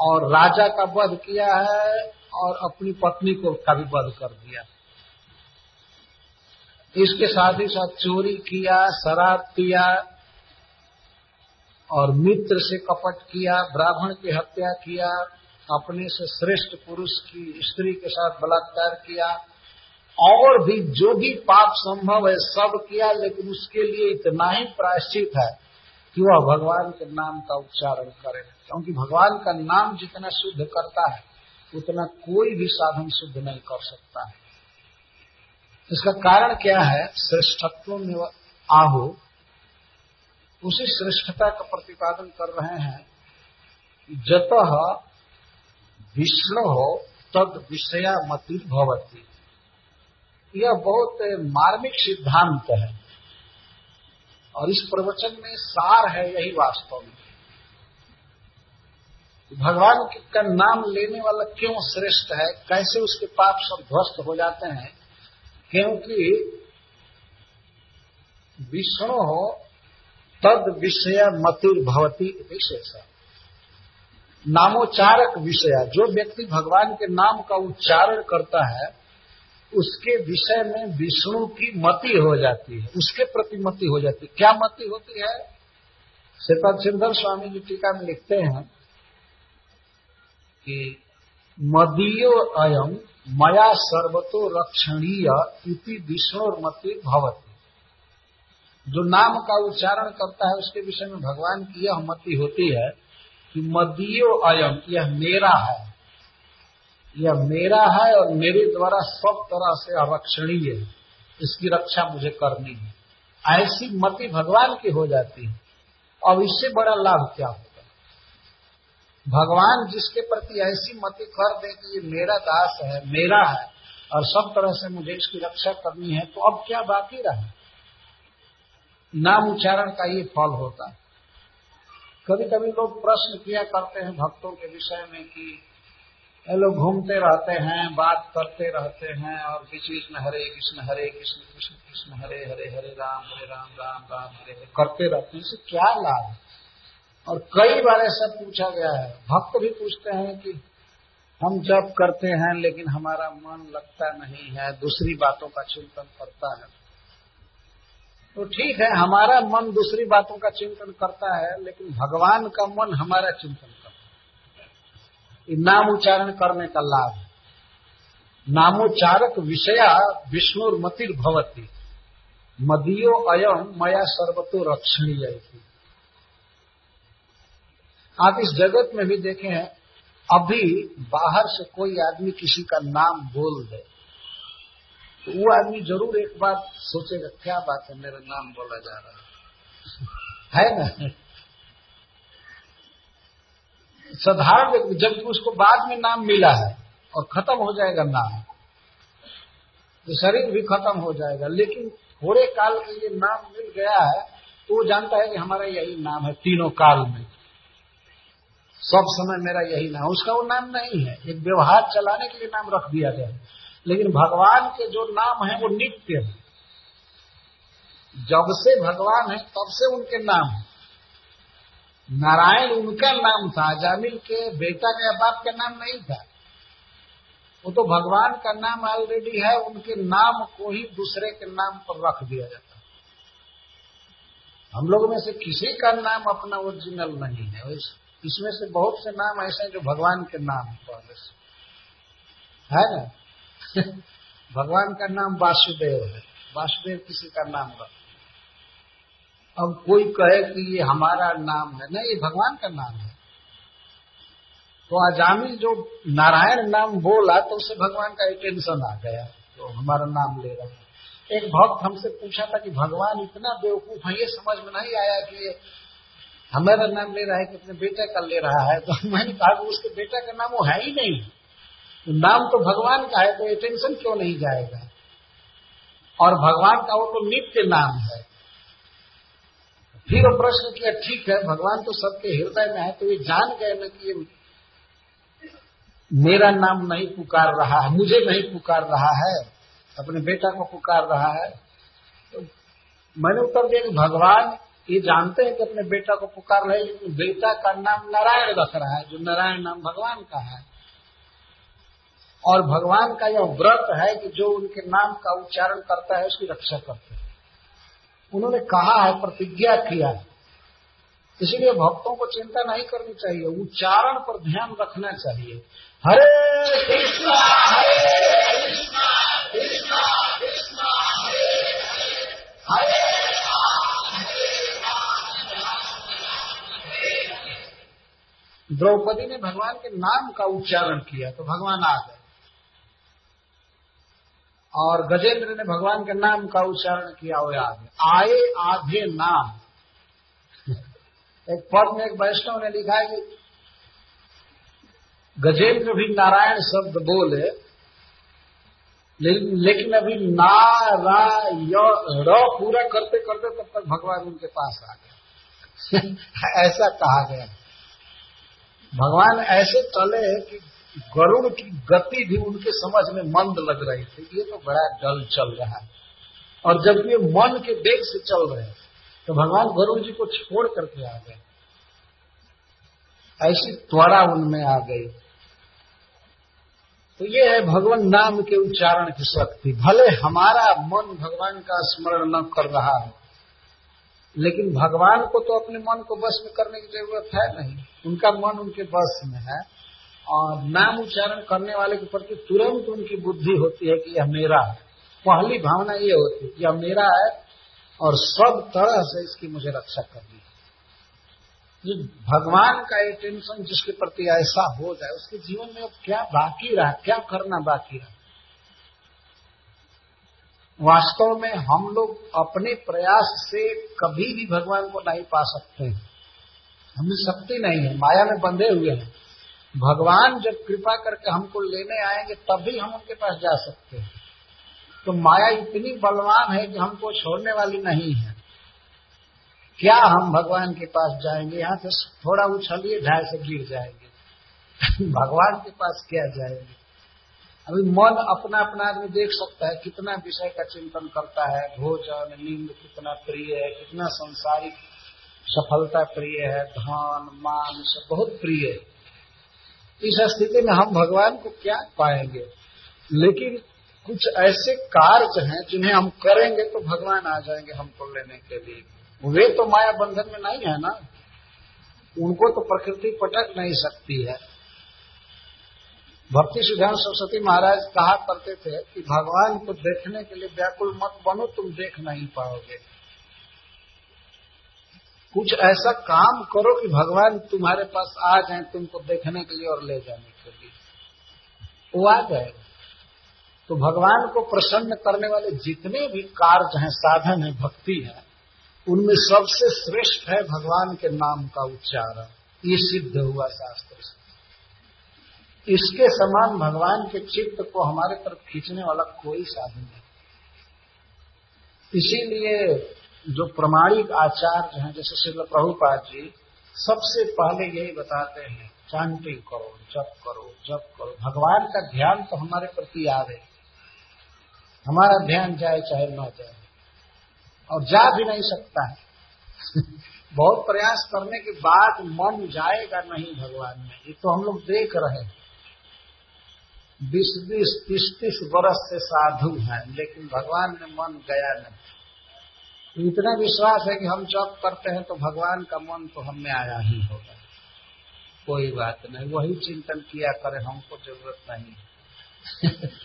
और राजा का वध किया है, और अपनी पत्नी को का भी वध कर दिया। इसके साथ ही साथ चोरी किया, शराब पिया और मित्र से कपट किया, ब्राह्मण की हत्या किया, अपने से श्रेष्ठ पुरुष की स्त्री के साथ बलात्कार किया, और भी जो भी पाप संभव है सब किया, लेकिन उसके लिए इतना ही प्रायश्चित है कि वह भगवान के नाम का उच्चारण करे। क्योंकि भगवान का नाम जितना शुद्ध करता है, उतना कोई भी साधन शुद्ध नहीं कर सकता है। इसका कारण क्या है? श्रेष्ठत्व में आहु उसी श्रेष्ठता का प्रतिपादन कर रहे हैं जत विष्णु हो तद विषया मति भवती। यह बहुत मार्मिक सिद्धांत है। और इस प्रवचन में सार है यही वास्तव में। भगवान का नाम लेने वाला क्यों श्रेष्ठ है? कैसे उसके पाप सब ध्वस्त हो जाते हैं? क्योंकि विष्णु हो तद विषय मतिर भवती विशेष नामोच्चारक विषय, जो व्यक्ति भगवान के नाम का उच्चारण करता है, उसके विषय में विष्णु की मति हो जाती है, उसके प्रति मति हो जाती है। क्या मति होती है? श्रीपद सिंधर स्वामी जी टीका में लिखते हैं कि मदीयो अयम मया सर्वतो रक्षणीय इति विष्णुर्मति भवती। जो नाम का उच्चारण करता है, उसके विषय में भगवान की यह मति होती है कि मदियो अयम, यह मेरा है। यह मेरा है और मेरे द्वारा सब तरह से अरक्षणीय है। इसकी रक्षा मुझे करनी है। ऐसी मति भगवान की हो जाती है। अब इससे बड़ा लाभ क्या होगा? भगवान जिसके प्रति ऐसी मति कर दे कि ये मेरा दास है, मेरा है, और सब तरह से मुझे इसकी रक्षा करनी है तो अब क्या बाकी रहा? नाम उच्चारण का ये फल होता है। कभी कभी लोग प्रश्न किया करते हैं भक्तों के विषय में कि, ये लोग घूमते रहते हैं, बात करते रहते हैं और बीच बीच में हरे कृष्ण हरे कृष्ण कृष्ण कृष्ण हरे हरे हरे, राम हरे, राम राम राम, हरे हरे, करते रहते हैं। इससे क्या लाभ है? और कई बार ऐसा पूछा गया है। भक्त भी पूछते हैं कि, हम जब करते हैं लेकिन हमारा मन लगता नहीं है, दूसरी बातों का चिंतन करता है। तो ठीक है, हमारा मन दूसरी बातों का चिंतन करता है, लेकिन भगवान का मन हमारा चिंतन करता है। नाम उच्चारण करने का लाभ है। नामोच्चारक विषया विष्णुर्मतिर भवती। मदियो अयम मया सर्वतो रक्षणीय आप इस जगत में भी देखे, अभी बाहर से कोई आदमी किसी का नाम बोल दे। तो वो आदमी ज़रूर एक बार सोचेगा, क्या बात है, मेरा नाम बोला जा रहा है। है ना? साधारण व्यक्ति जबकि उसको बाद में नाम मिला है और खत्म हो जाएगा नाम तो शरीर भी खत्म हो जाएगा। लेकिन थोड़े काल के लिए नाम मिल गया है तो वो जानता है कि हमारा यही नाम है, तीनों काल में। सब समय मेरा यही नाम उसका वो नाम नहीं है। एक व्यवहार चलाने के लिए नाम रख दिया गया लेकिन भगवान के जो नाम है, वो नित्य है। जब से भगवान है, तब से उनके नाम है। नारायण उनका नाम था जामिल के बेटा के बाप का नाम नहीं था। वो तो भगवान का नाम ऑलरेडी है, उनके नाम को ही दूसरे के नाम पर रख दिया जाता हम लोग में से किसी का नाम अपना ओरिजिनल नहीं है। इसमें से बहुत से नाम ऐसे हैं जो भगवान के नाम से है ना? भगवान का नाम वासुदेव है। वासुदेव किसी का नाम रख। अब कोई कहे कि ये हमारा नाम है। नहीं, ये भगवान का नाम है। तो आजामी जो नारायण नाम बोला तो उसे भगवान का टेंशन आ गया तो हमारा नाम ले रहा है। एक भक्त हमसे पूछा था कि भगवान इतना बेवकूफ़ है, ये समझ में नहीं आया कि हमारा नाम ले रहा है कि अपने बेटे का ले रहा है। तो मैंने कहा कि उसके बेटा का नाम वो है ही नहीं। नाम तो भगवान का है तो ये टेंशन क्यों नहीं जाएगा? और भगवान का वो तो नित्य नाम है। फिर वो प्रश्न किया, ठीक है, भगवान तो सबके हृदय में है तो ये जान गए ना कि ये मेरा नाम नहीं पुकार रहा है, मुझे नहीं पुकार रहा है, अपने बेटा को पुकार रहा है। तो मैंने उत्तर दिया कि भगवान ये जानते हैं कि अपने बेटा को पुकार रहे लेकिन बेटा का नाम नारायण रख रहा है, जो नारायण नाम भगवान का है। और भगवान का यह व्रत है कि जो उनके नाम का उच्चारण करता है, उसकी रक्षा करते हैं। उन्होंने कहा है, प्रतिज्ञा किया है। इसलिए भक्तों को चिंता नहीं करनी चाहिए, उच्चारण पर ध्यान रखना चाहिए। हरे कृष्णा हरे कृष्णा कृष्णा कृष्णा, हरे हरे द्रौपदी ने भगवान के नाम का उच्चारण किया तो भगवान आ गए। और गजेंद्र ने भगवान के नाम का उच्चारण किया हुआ आगे। आए आधे नाम। एक पद में एक वैष्णव ने लिखा है कि गजेंद्र भी नारायण शब्द बोले, लेकिन अभी ना रा र पूरा करते करते तब तक भगवान उनके पास आ गए ऐसा कहा गया। भगवान ऐसे चले कि गरुड़ की गति भी उनके समझ में मंद लग रही थी। ये तो बड़ा डल चल रहा है। और जब ये मन के वेग से चल रहे हैं तो भगवान गरुड़ जी को छोड़ करके आ गए। ऐसी त्वरा उनमें आ गई। तो ये है भगवान नाम के उच्चारण की शक्ति। भले हमारा मन भगवान का स्मरण न कर रहा है, लेकिन भगवान को तो अपने मन को बस में करने की ज़रूरत है नहीं। उनका मन उनके बस में है। और नाम उच्चारण करने वाले के प्रति तुरंत उनकी बुद्धि होती है कि यह मेरा है। पहली भावना ये होती है यह मेरा है और सब तरह से इसकी मुझे रक्षा करनी है। जो भगवान का ये टेंशन जिसके प्रति ऐसा हो जाए, उसके जीवन में अब क्या बाकी रहा, क्या करना बाकी रहा? वास्तव में हम लोग अपने प्रयास से कभी भी भगवान को नहीं पा सकते हैं। हमें शक्ति नहीं है, माया में बंधे हुए हैं। भगवान जब कृपा करके हमको लेने आएँगे, तभी हम उनके पास जा सकते हैं। तो माया इतनी बलवान है कि हमको छोड़ने वाली नहीं है। क्या हम भगवान के पास जाएँगे? यहाँ से थोड़ा उछलिए, ढाई से गिर जाएँगे। भगवान के पास क्या जाएँगे? अभी मन अपना अपना आदमी देख सकता है, कितना विषय का चिंतन करता है। भोजन लिंग कितना प्रिय है, कितना संसारिक सफलता प्रिय है, धन, मान, सब बहुत प्रिय है। इस स्थिति में हम भगवान को क्या पाएँगे? लेकिन कुछ ऐसे कार्य हैं जिन्हें हम करेंगे तो भगवान आ जाएँगे हमको लेने के लिए। वे तो माया बंधन में नहीं है ना? उनको तो प्रकृति पटक नहीं सकती है। भक्ति सिद्धांत सरस्वती महाराज कहा करते थे कि भगवान को देखने के लिए व्याकुल मत बनो, तुम देख नहीं पाओगे। कुछ ऐसा काम करो कि भगवान तुम्हारे पास आ जाए, तुमको देखने के लिए और ले जाने के लिए। वो आ गए तो भगवान को प्रसन्न करने वाले जितने भी कार्य हैं, साधन है, भक्ति है, उनमें सबसे श्रेष्ठ है भगवान के नाम का उच्चारण। ये सिद्ध हुआ शास्त्र से। इसके समान भगवान के चित्त को हमारे तरफ़ खींचने वाला कोई साधन नहीं। इसीलिए जो प्रमाणिक आचार्य हैं, जैसे श्री प्रभुपाद जी, सबसे पहले यही बताते हैं चांटिंग करो, जप करो जप करो। भगवान का ध्यान तो हमारे प्रति आवे। हमारा ध्यान जाए, चाहे न जाए। और जा भी नहीं सकता है। बहुत प्रयास करने के बाद मन जाएगा नहीं भगवान में। ये तो हम लोग देख रहे हैं। बीस बीस, तीस तीस वर्ष से साधु हैं, लेकिन भगवान में मन गया नहीं। इतना विश्वास है कि हम जब करते हैं तो भगवान का मन तो हमें आया ही होगा। कोई बात नहीं, वही चिंतन किया करे, हमको ज़रूरत नहीं।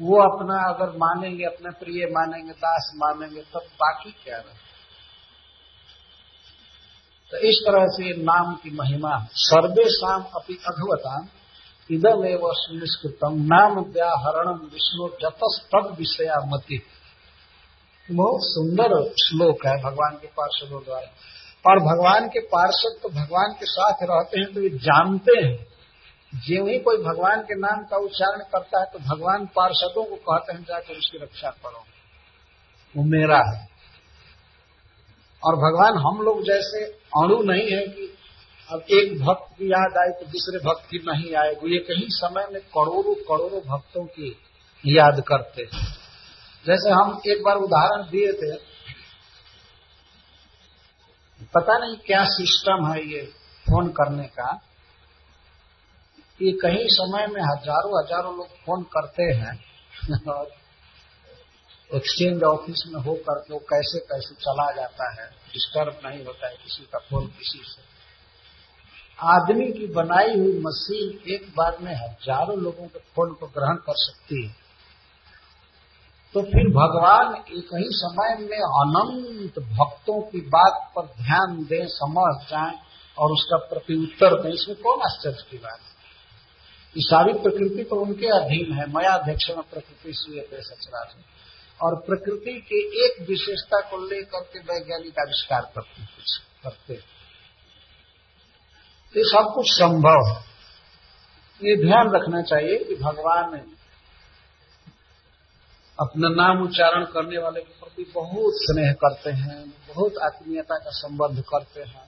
वो अपना अगर मानेंगे, अपने प्रिय मानेंगे, दास मानेंगे, तब बाकी क्या रहे? तो इस तरह से नाम की महिमा, सर्वे शाम अपनी अधवताम इदम एवं सुनिष्कृतम, नाम व्याहरणम विष्णु जतस्तद विषया मति बहुत सुंदर श्लोक है भगवान के पार्षदों द्वारा। और भगवान के पार्षद तो भगवान के साथ रहते हैं तो ये जानते हैं। जो ही कोई भगवान के नाम का उच्चारण करता है तो भगवान पार्षदों को कहते हैं, जाकर उसकी रक्षा करो। वो मेरा है। और भगवान हम लोग जैसे अणु नहीं है कि अब एक भक्त की याद आए तो दूसरे भक्त की नहीं आएगी एक ही समय में करोड़ों करोड़ों भक्तों की याद करते जैसे हम एक बार उदाहरण दिए थे, पता नहीं क्या सिस्टम है ये फ़ोन करने का। ये कहीं समय में हज़ारों हज़ारों लोग फ़ोन करते हैं, और एक्सचेंज ऑफ़िस में हो करके वो कैसे कैसे चला जाता है डिस्टर्ब नहीं होता है किसी का फ़ोन किसी से। आदमी की बनाई हुई मशीन एक बार में हज़ारों लोगों के फ़ोन को ग्रहण कर सकती है। तो फिर भगवान एक ही समय में अनंत भक्तों की बात पर ध्यान दें, समझ जाए और उसका प्रति उत्तर दें, इसमें कौन आश्चर्य की बात है? ये सारी प्रकृति तो उनके अधीन है, मयाध्यक्ष में प्रकृति सुए सचराज और प्रकृति के एक विशेषता को लेकर के वैज्ञानिक आविष्कार करते करते ये सब कुछ संभव है। ये ध्यान रखना चाहिए कि भगवान अपना नाम उच्चारण करने वाले के प्रति बहुत स्नेह करते हैं, बहुत आत्मीयता का संबंध करते हैं।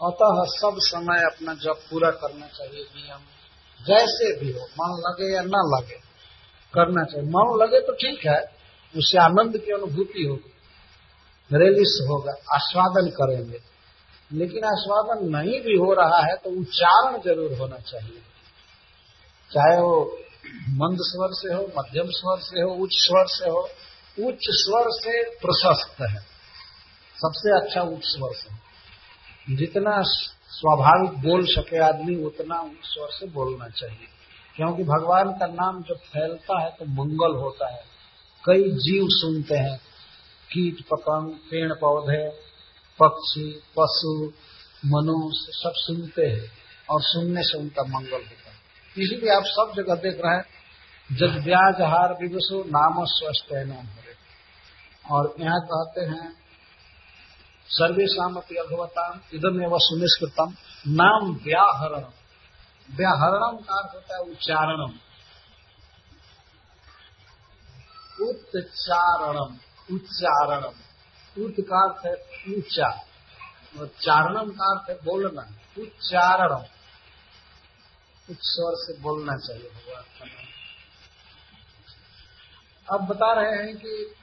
अतः सब समय अपना जब पूरा करना चाहिए नियम। जैसे भी हो, मन लगे या न लगे, करना चाहिए। मन लगे तो ठीक है, उससे आनंद की अनुभूति होगी रेलिस होगा, आस्वादन करेंगे। लेकिन आस्वादन नहीं भी हो रहा है तो उच्चारण ज़रूर होना चाहिए। चाहे वो मंद स्वर से हो, मध्यम स्वर से हो, उच्च स्वर से हो, उच्च स्वर से प्रशस्त है। सबसे अच्छा उच्च स्वर से। जितना स्वाभाविक बोल सके आदमी, उतना उच्च स्वर से बोलना चाहिए। क्योंकि भगवान का नाम जब फैलता है तो मंगल होता है। कई जीव सुनते हैं, कीट, पतंग, पेड़, पौधे, पक्षी, पशु, मनुष्य, सब सुनते हैं और सुनने से उनका मंगल होता है। इसीलिए आप सब जगह देख रहे हैं, जब ब्याज हार विवसो नाम स्वस्थ है नाम हरे और यहाँ कहते हैं सर्वेशम अपनी अभवताम इधम एवं सुनिष्कृतम, नाम व्याहरण व्याहरणम का अर्थ होता है उच्चारणम। उच्चारणम उच्चारणम। उत का अर्थ है ऊँचा। और चारणम का अर्थ है बोलना। उच्चारणम। उच्च स्वर से बोलना चाहिए भगवान का नाम। अब बता रहे हैं कि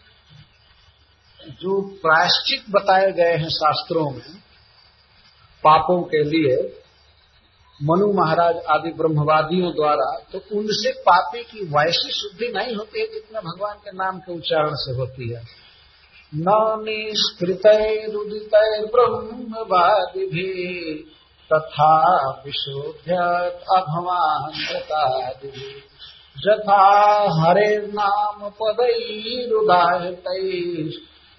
जो प्रायश्चित बताए गए हैं शास्त्रों में, पापों के लिए, मनु महाराज आदि ब्रह्मवादियों द्वारा तो उनसे पापी की वैसी शुद्धि नहीं होती है जितना भगवान के नाम के उच्चारण से होती है। न निष्कृतैरुदितैर्ब्रह्मवादिभिः तथा विशोध्यत् अभवान्यतादिभिः यथा हरेर्नाम पदैरुदाहृतैः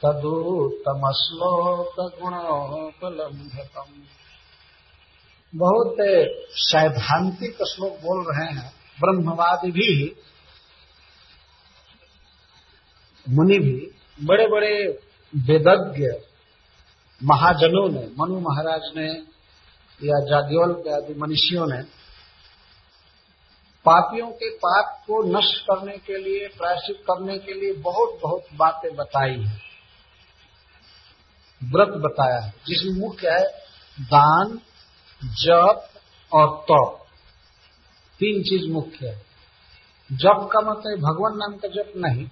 तदुत्तमश्लोक गुणोपलम्भतम बहुत सैद्धांतिक श्लोक बोल रहे हैं। ब्रह्मवादी भी मुनि भी बड़े बड़े वेदज्ञ, महाजनों ने, मनु महाराज ने या जाग्योल आदि मनुष्यों ने पापियों के पाप को नष्ट करने के लिए, प्रायश्चित करने के लिए बहुत बहुत बातें बताई हैं। व्रत बताया है, जिसमें मुख्य है दान, जप और तप। तीन चीज़ मुख्य है। जप का मतलब भगवान नाम का जप नहीं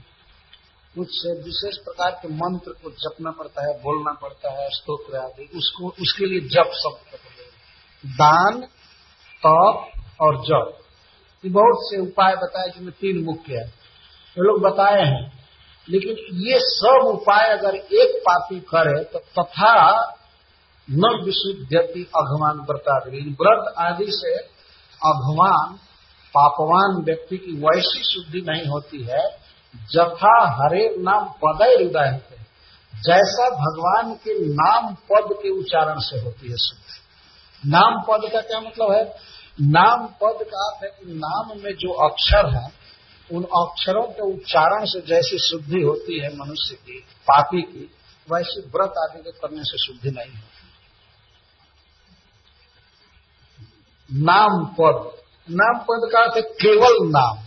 कुछ विशेष प्रकार के मंत्र को जपना पड़ता है, बोलना पड़ता है स्त्रोत्र आदि, उसको, उसके लिए जप शब्द दान, तप और जप। ये बहुत से उपाय बताए जिनमें तीन मुख्य है। ये लोग बताए हैं। लेकिन ये सब उपाय अगर एक पापी करे तो तथा न विशुद्धति अघमान व्रतादि व्रत आदि से अघमान पापवान व्यक्ति की वैसी शुद्धि नहीं होती है, जथा हरे नाम पदय हृदय जैसा भगवान के नाम पद के उच्चारण से होती है शुद्धि। नाम पद का क्या मतलब है? नाम पद का अर्थ है कि नाम में जो अक्षर है, उन अक्षरों के उच्चारण से जैसी शुद्धि होती है मनुष्य की, पापी की, वैसे व्रत आदि के करने से शुद्धि नहीं होती। नाम पद। नाम पद का अर्थ है केवल नाम।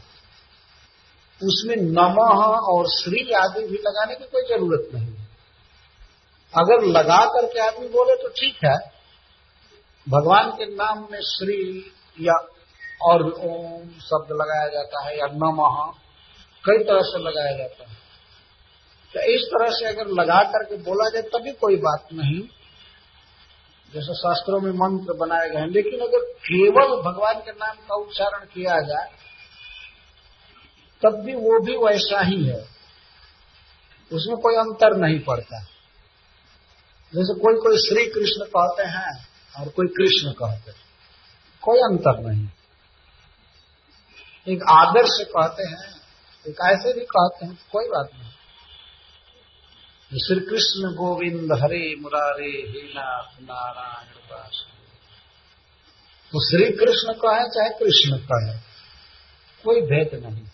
उसमें नमः और श्री आदि भी लगाने की कोई ज़रूरत नहीं है। अगर लगा करके आदमी बोले तो ठीक है भगवान के नाम में श्री या और ओम शब्द लगाया जाता है या नमः, कई तरह से लगाया जाता है। तो इस तरह से अगर लगा करके बोला जाए, तभी कोई बात नहीं। जैसे शास्त्रों में मंत्र बनाए गए हैं, लेकिन अगर केवल भगवान के नाम का उच्चारण किया जाए, तब भी वो भी वैसा ही है। उसमें कोई अंतर नहीं पड़ता। जैसे कोई कोई श्री कृष्ण कहते हैं और कोई कृष्ण कहते कोई अंतर नहीं। एक आदर्श कहते हैं, एक ऐसे भी कहते हैं, कोई बात नहीं। श्री कृष्ण गोविंद हरे मुरारे हे नाथ नारायण तो श्री कृष्ण कहे, चाहे कृष्ण कहे, कोई भेद नहीं।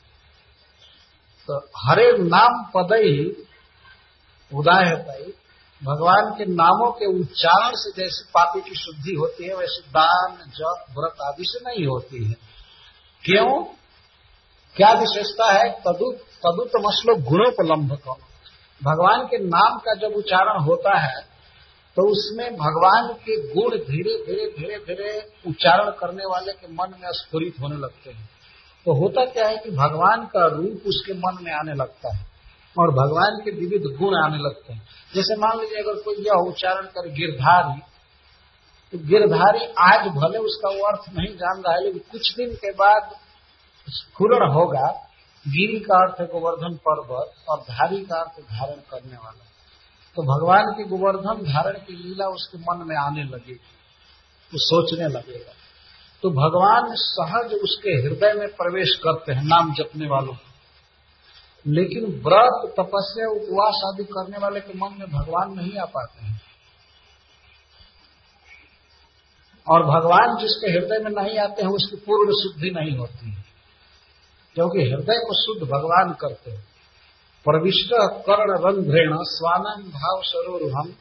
तो हरे नाम पद ही उदाय पाई भगवान के नामों के उच्चारण से जैसे पापी की शुद्धि होती है, वैसे दान, जप, व्रत आदि से नहीं होती है। क्यों? क्या विशेषता है? तदुत तदुत मसलो गुणोपलम्भ कौन भगवान के नाम का जब उच्चारण होता है तो उसमें भगवान के गुण धीरे धीरे धीरे धीरे उच्चारण करने वाले के मन में स्फुरित होने लगते हैं। तो होता क्या है कि भगवान का रूप उसके मन में आने लगता है। और भगवान के विविध गुण आने लगते हैं। जैसे मान लीजिए, अगर कोई यह उच्चारण करे गिरधारी तो गिरधारी आज भले उसका वो अर्थ नहीं जान रहा है, लेकिन कुछ दिन के बाद स्फुरण होगा। गिरी का अर्थ है गोवर्धन पर्वत और धारी का अर्थ धारण करने वाला। तो भगवान की गोवर्धन धारण की लीला उसके मन में आने लगेगी, वो सोचने लगेगा। तो भगवान सहज उसके हृदय में प्रवेश करते हैं, नाम जपने वालों लेकिन व्रत, तपस्या, उपवास आदि करने वाले के मन में भगवान नहीं आ पाते हैं। और भगवान जिसके हृदय में नहीं आते हैं, उसकी पूर्ण शुद्धि नहीं होती है। क्योंकि हृदय को शुद्ध भगवान करते हैं। प्रविष्ट कर्ण रंध्रेण स्वानंद भाव सरोर हम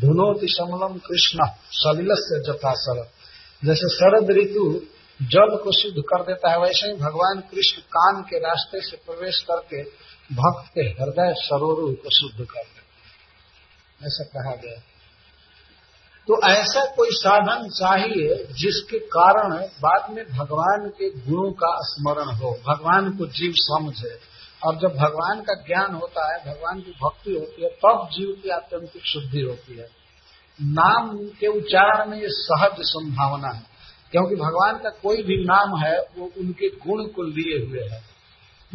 धुनोति समलम कृष्ण सलिल से जथा शरद जैसे शरद ऋतु जल को शुद्ध कर देता है, वैसे ही भगवान कृष्ण कान के रास्ते से प्रवेश करके भक्त के हृदय सरोवर को शुद्ध कर दे ऐसा कहा गया। तो ऐसा कोई साधन चाहिए जिसके कारण बाद में भगवान के गुणों का स्मरण हो, भगवान को जीव समझे। और जब भगवान का ज्ञान होता है, भगवान की भक्ति होती है, तब जीव की आत्यंतिक शुद्धि होती है। नाम के उच्चारण में ये सहज संभावना है। क्योंकि भगवान का कोई भी नाम है, वो उनके गुण को लिए हुए है।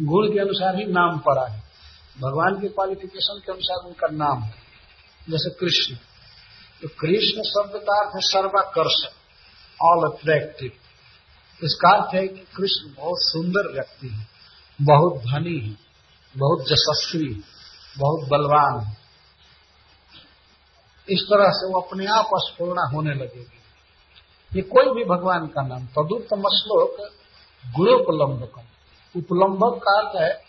गुण के अनुसार ही नाम पड़ा है। भगवान के क्वालिफिकेशन के अनुसार उनका नाम है। जैसे कृष्ण। तो कृष्ण शब्द का अर्थ है सर्वाकर्षक ऑल अट्रैक्टिव इसका अर्थ है कि कृष्ण बहुत सुंदर व्यक्ति है, बहुत धनी है, बहुत यशस्वी है, बहुत बलवान है। इस तरह से वो अपने आप स्फूर्णा होने लगेगी। ये कोई भी भगवान का नाम तदुत्तम श्लोक गुणोपलम्बकम उपलम्बक का अर्थ है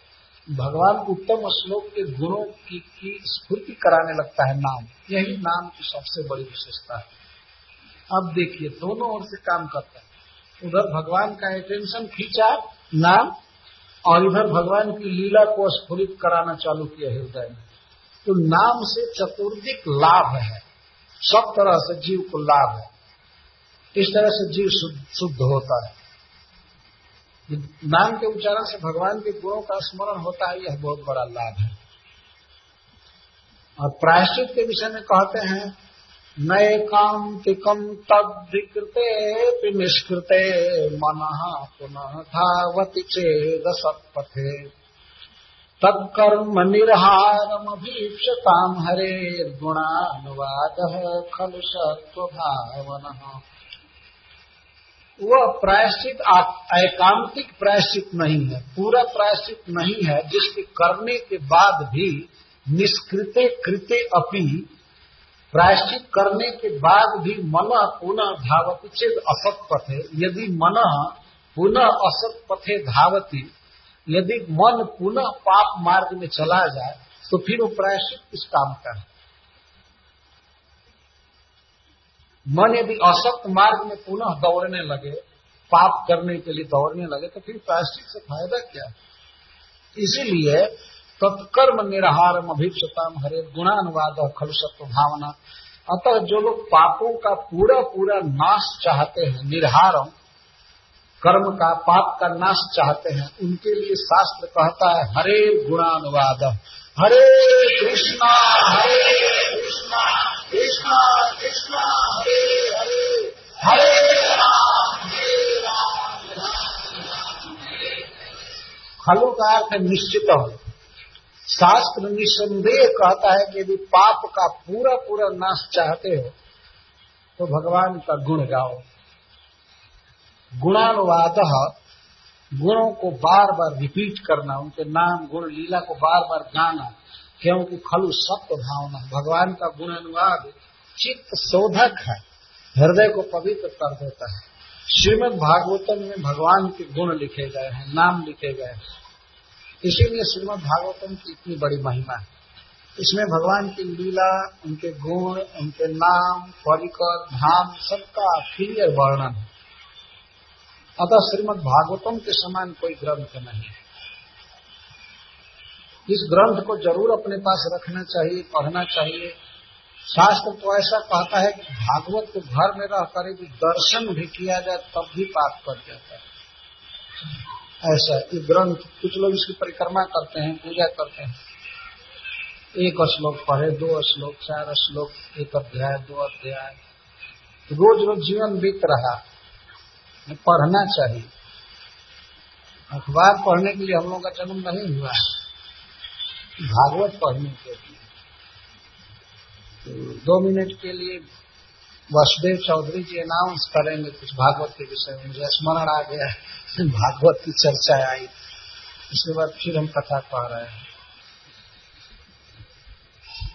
भगवान उत्तम श्लोक के गुणों की, की स्फूर्ति कराने लगता है नाम। यही नाम की सबसे बड़ी विशेषता है। अब देखिए दोनों ओर से काम करता है। उधर भगवान का अटेंशन खींचा नाम और इधर भगवान की लीला को स्फुरित कराना चालू किया हृदय में। तो नाम से चतुर्दिक लाभ है। सब तरह से जीव को लाभ है। इस तरह से जीव शुद्ध होता है? नाम के उच्चारण से भगवान के गुणों का स्मरण होता है, यह बहुत बड़ा लाभ है। और प्रायश्चित के विषय में कहते हैं नए कांतिकम तद विकृते निष्कृते मन पुनः धावती चेद सत्पथे तत्कर्म निर्हारमभीक्षताम हरे गुणानुवाद खलु सत्व भावन वह प्रायश्चित एकांतिक प्रायश्चित नहीं है, पूरा प्रायश्चित नहीं है, जिसके करने के बाद भी निष्कृते कृते अपी प्रायश्चित करने के बाद भी मन पुनः धावती चेत असत पथे। यदि मन पुनः असत पथे धावती, यदि मन पुनः पाप मार्ग में चला जाए तो फिर वो प्रायश्चित किस काम का है। मन यदि असक्त मार्ग में पुनः दौड़ने लगे, पाप करने के लिए दौड़ने लगे तो फिर प्रायश्चित से फ़ायदा क्या? इसीलिए तत्कर्म निराहारम अभिक्षताम हरे गुणानुवाद खलसत्व भावना। अतः जो लोग पापों का पूरा पूरा नाश चाहते हैं, निर्हारम, कर्म का, पाप का नाश चाहते हैं, उनके लिए शास्त्र कहता है, हरे गुणानुवाद। हरे कृष्णा हरे कृष्णा कृष्णा कृष्णा, हरे हरे। हरे राम, हरे खलु का अर्थ निश्चित हो। शास्त्र निसंदेह कहता है कि यदि पाप का पूरा पूरा नाश चाहते हो तो भगवान का गुण गाओ। गुणानुवाद गुणों को बार बार रिपीट करना, उनके नाम, गुण, लीला को बार बार गाना, क्योंकि खलु सत्य भावना, भगवान का गुण अनुवाद चित्त शोधक है, हृदय को पवित्र कर देता है। श्रीमद भागवतम में भगवान के गुण लिखे गए हैं, नाम लिखे गए हैं। इसीलिए श्रीमद भागवतम की इतनी बड़ी महिमा है। इसमें भगवान की लीला, उनके गुण, उनके नाम, परिकर, धाम, सबका क्लियर वर्णन है। अतः श्रीमद भागवतम के समान कोई ग्रंथ नहीं है। इस ग्रंथ को ज़रूर अपने पास रखना चाहिए, पढ़ना चाहिए। शास्त्र तो ऐसा कहता है कि भागवत को घर में रह कर यदि दर्शन भी किया जाए, तब भी पाप कर जाता है। ऐसा ये ग्रंथ कुछ लोग इसकी परिक्रमा करते हैं, पूजा करते हैं। एक श्लोक पढ़े, दो श्लोक, चार श्लोक, एक अध्याय, दो अध्याय। रोज रोज जीवन बीत रहा। पढ़ना चाहिए। अखबार पढ़ने के लिए हम लोगों का जन्म नहीं हुआ है। भागवत पढ़ने के लिए। तो दो मिनट के लिए वसुदेव चौधरी जी अनाउंस करेंगे कुछ भागवत के विषय में। मुझे स्मरण आ गया भागवत की चर्चा आई। उसके बाद फिर हम कथा कह रहे हैं।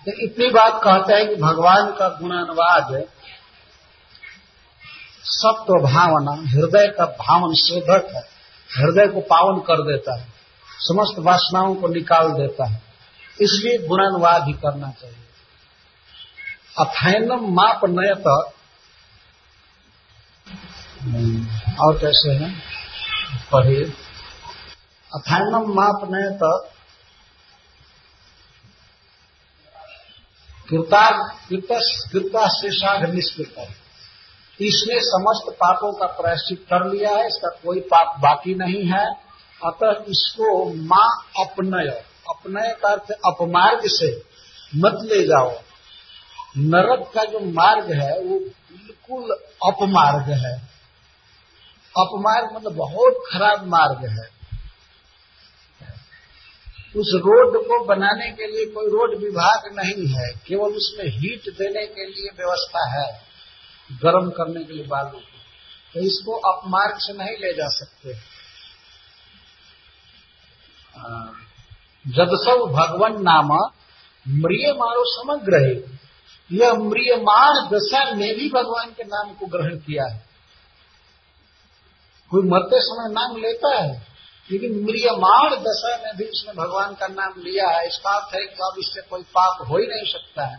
तो इतनी बात कहते हैं कि भगवान का गुणानुवाद सत्व भावना, हृदय का भावन शोधक है। हृदय को पावन कर देता है। समस्त वासनाओं को निकाल देता है। इसलिए गुणानुवाद ही करना चाहिए। अथैनम माप नयत। और कैसे हैं? पढ़िए। अथैनम माप नयत। कृता कृता शेषाघ निष्कृत। है इसने समस्त पापों का प्रायश्चित कर लिया है, इसका कोई पाप बाकी नहीं है। अतः इसको माँ अपनय अपनय का अर्थ अपमार्ग से मत ले जाओ। नरक का जो मार्ग है, वो बिल्कुल अपमार्ग है। अपमार्ग मतलब बहुत खराब मार्ग है। उस रोड को बनाने के लिए कोई रोड विभाग नहीं है, केवल उसमें हीट देने के लिए व्यवस्था है। गर्म करने के लिए बालू को तो इसको अपमार्ग से नहीं ले जा सकते। जब सब भगवान नाम मृिय मारो समग्र है यह म्रियमाण दशा ने भी भगवान के नाम को ग्रहण किया है। कोई मरते समय नाम लेता है, लेकिन म्रियमाण दशा में भी उसने भगवान का नाम लिया है। इसका अर्थ है कि अब इससे कोई पाप हो ही नहीं सकता है।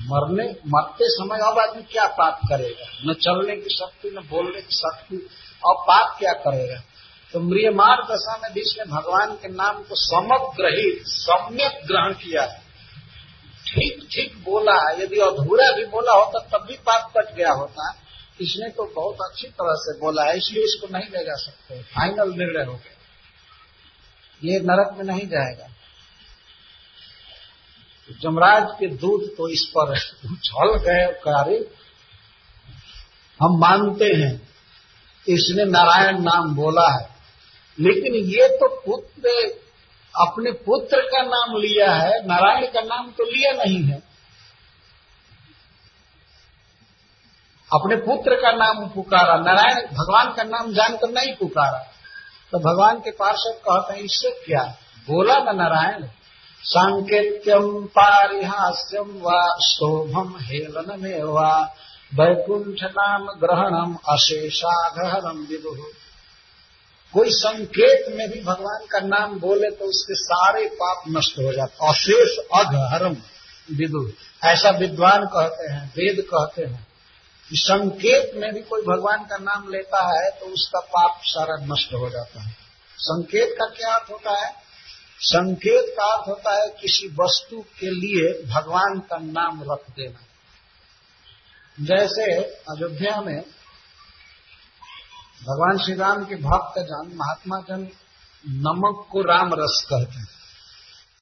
मरने, मरते समय अब आदमी क्या पाप करेगा? न चलने की शक्ति, न बोलने की शक्ति और पाप क्या करेगा? तो म्रियमाण दशा में भी इसने भगवान के नाम को समग्र ही सम्यक ग्रहण किया ठीक ठीक बोला यदि अधूरा भी बोला होता, तब भी पाप कट गया होता। इसने तो बहुत अच्छी तरह से बोला है, इसलिए इसको नहीं ले जा सकते। फाइनल निर्णय हो गया। ये नरक में नहीं जाएगा। जमराज के दूध तो इस पर उछल गए कार्य हम मानते हैं, इसने नारायण नाम बोला है। लेकिन ये तो पुत्र, अपने पुत्र का नाम लिया है, नारायण का नाम तो लिया नहीं है। अपने पुत्र का नाम पुकारा, नारायण भगवान का नाम जानकर नहीं पुकारा। तो भगवान के पार्षद कहते हैं, इससे क्या? बोला न नारायण। सांकेत्यम पारिहास्यम व शोभम हेलनमें वा वैकुंठ नाम ग्रहणम अशेषाघहरम विदु। कोई संकेत में भी भगवान का नाम बोले तो उसके सारे पाप नष्ट हो जाते, अशेष अघहरम विदु। ऐसा विद्वान कहते हैं, वेद कहते हैं कि संकेत में भी कोई भगवान का नाम लेता है तो उसका पाप सारा नष्ट हो जाता है। संकेत का क्या अर्थ होता है? संकेत का अर्थ होता है किसी वस्तु के लिए भगवान का नाम रख देना। जैसे अयोध्या में भगवान श्री राम के भक्त जन, महात्मा जन नमक को राम रस कहते हैं।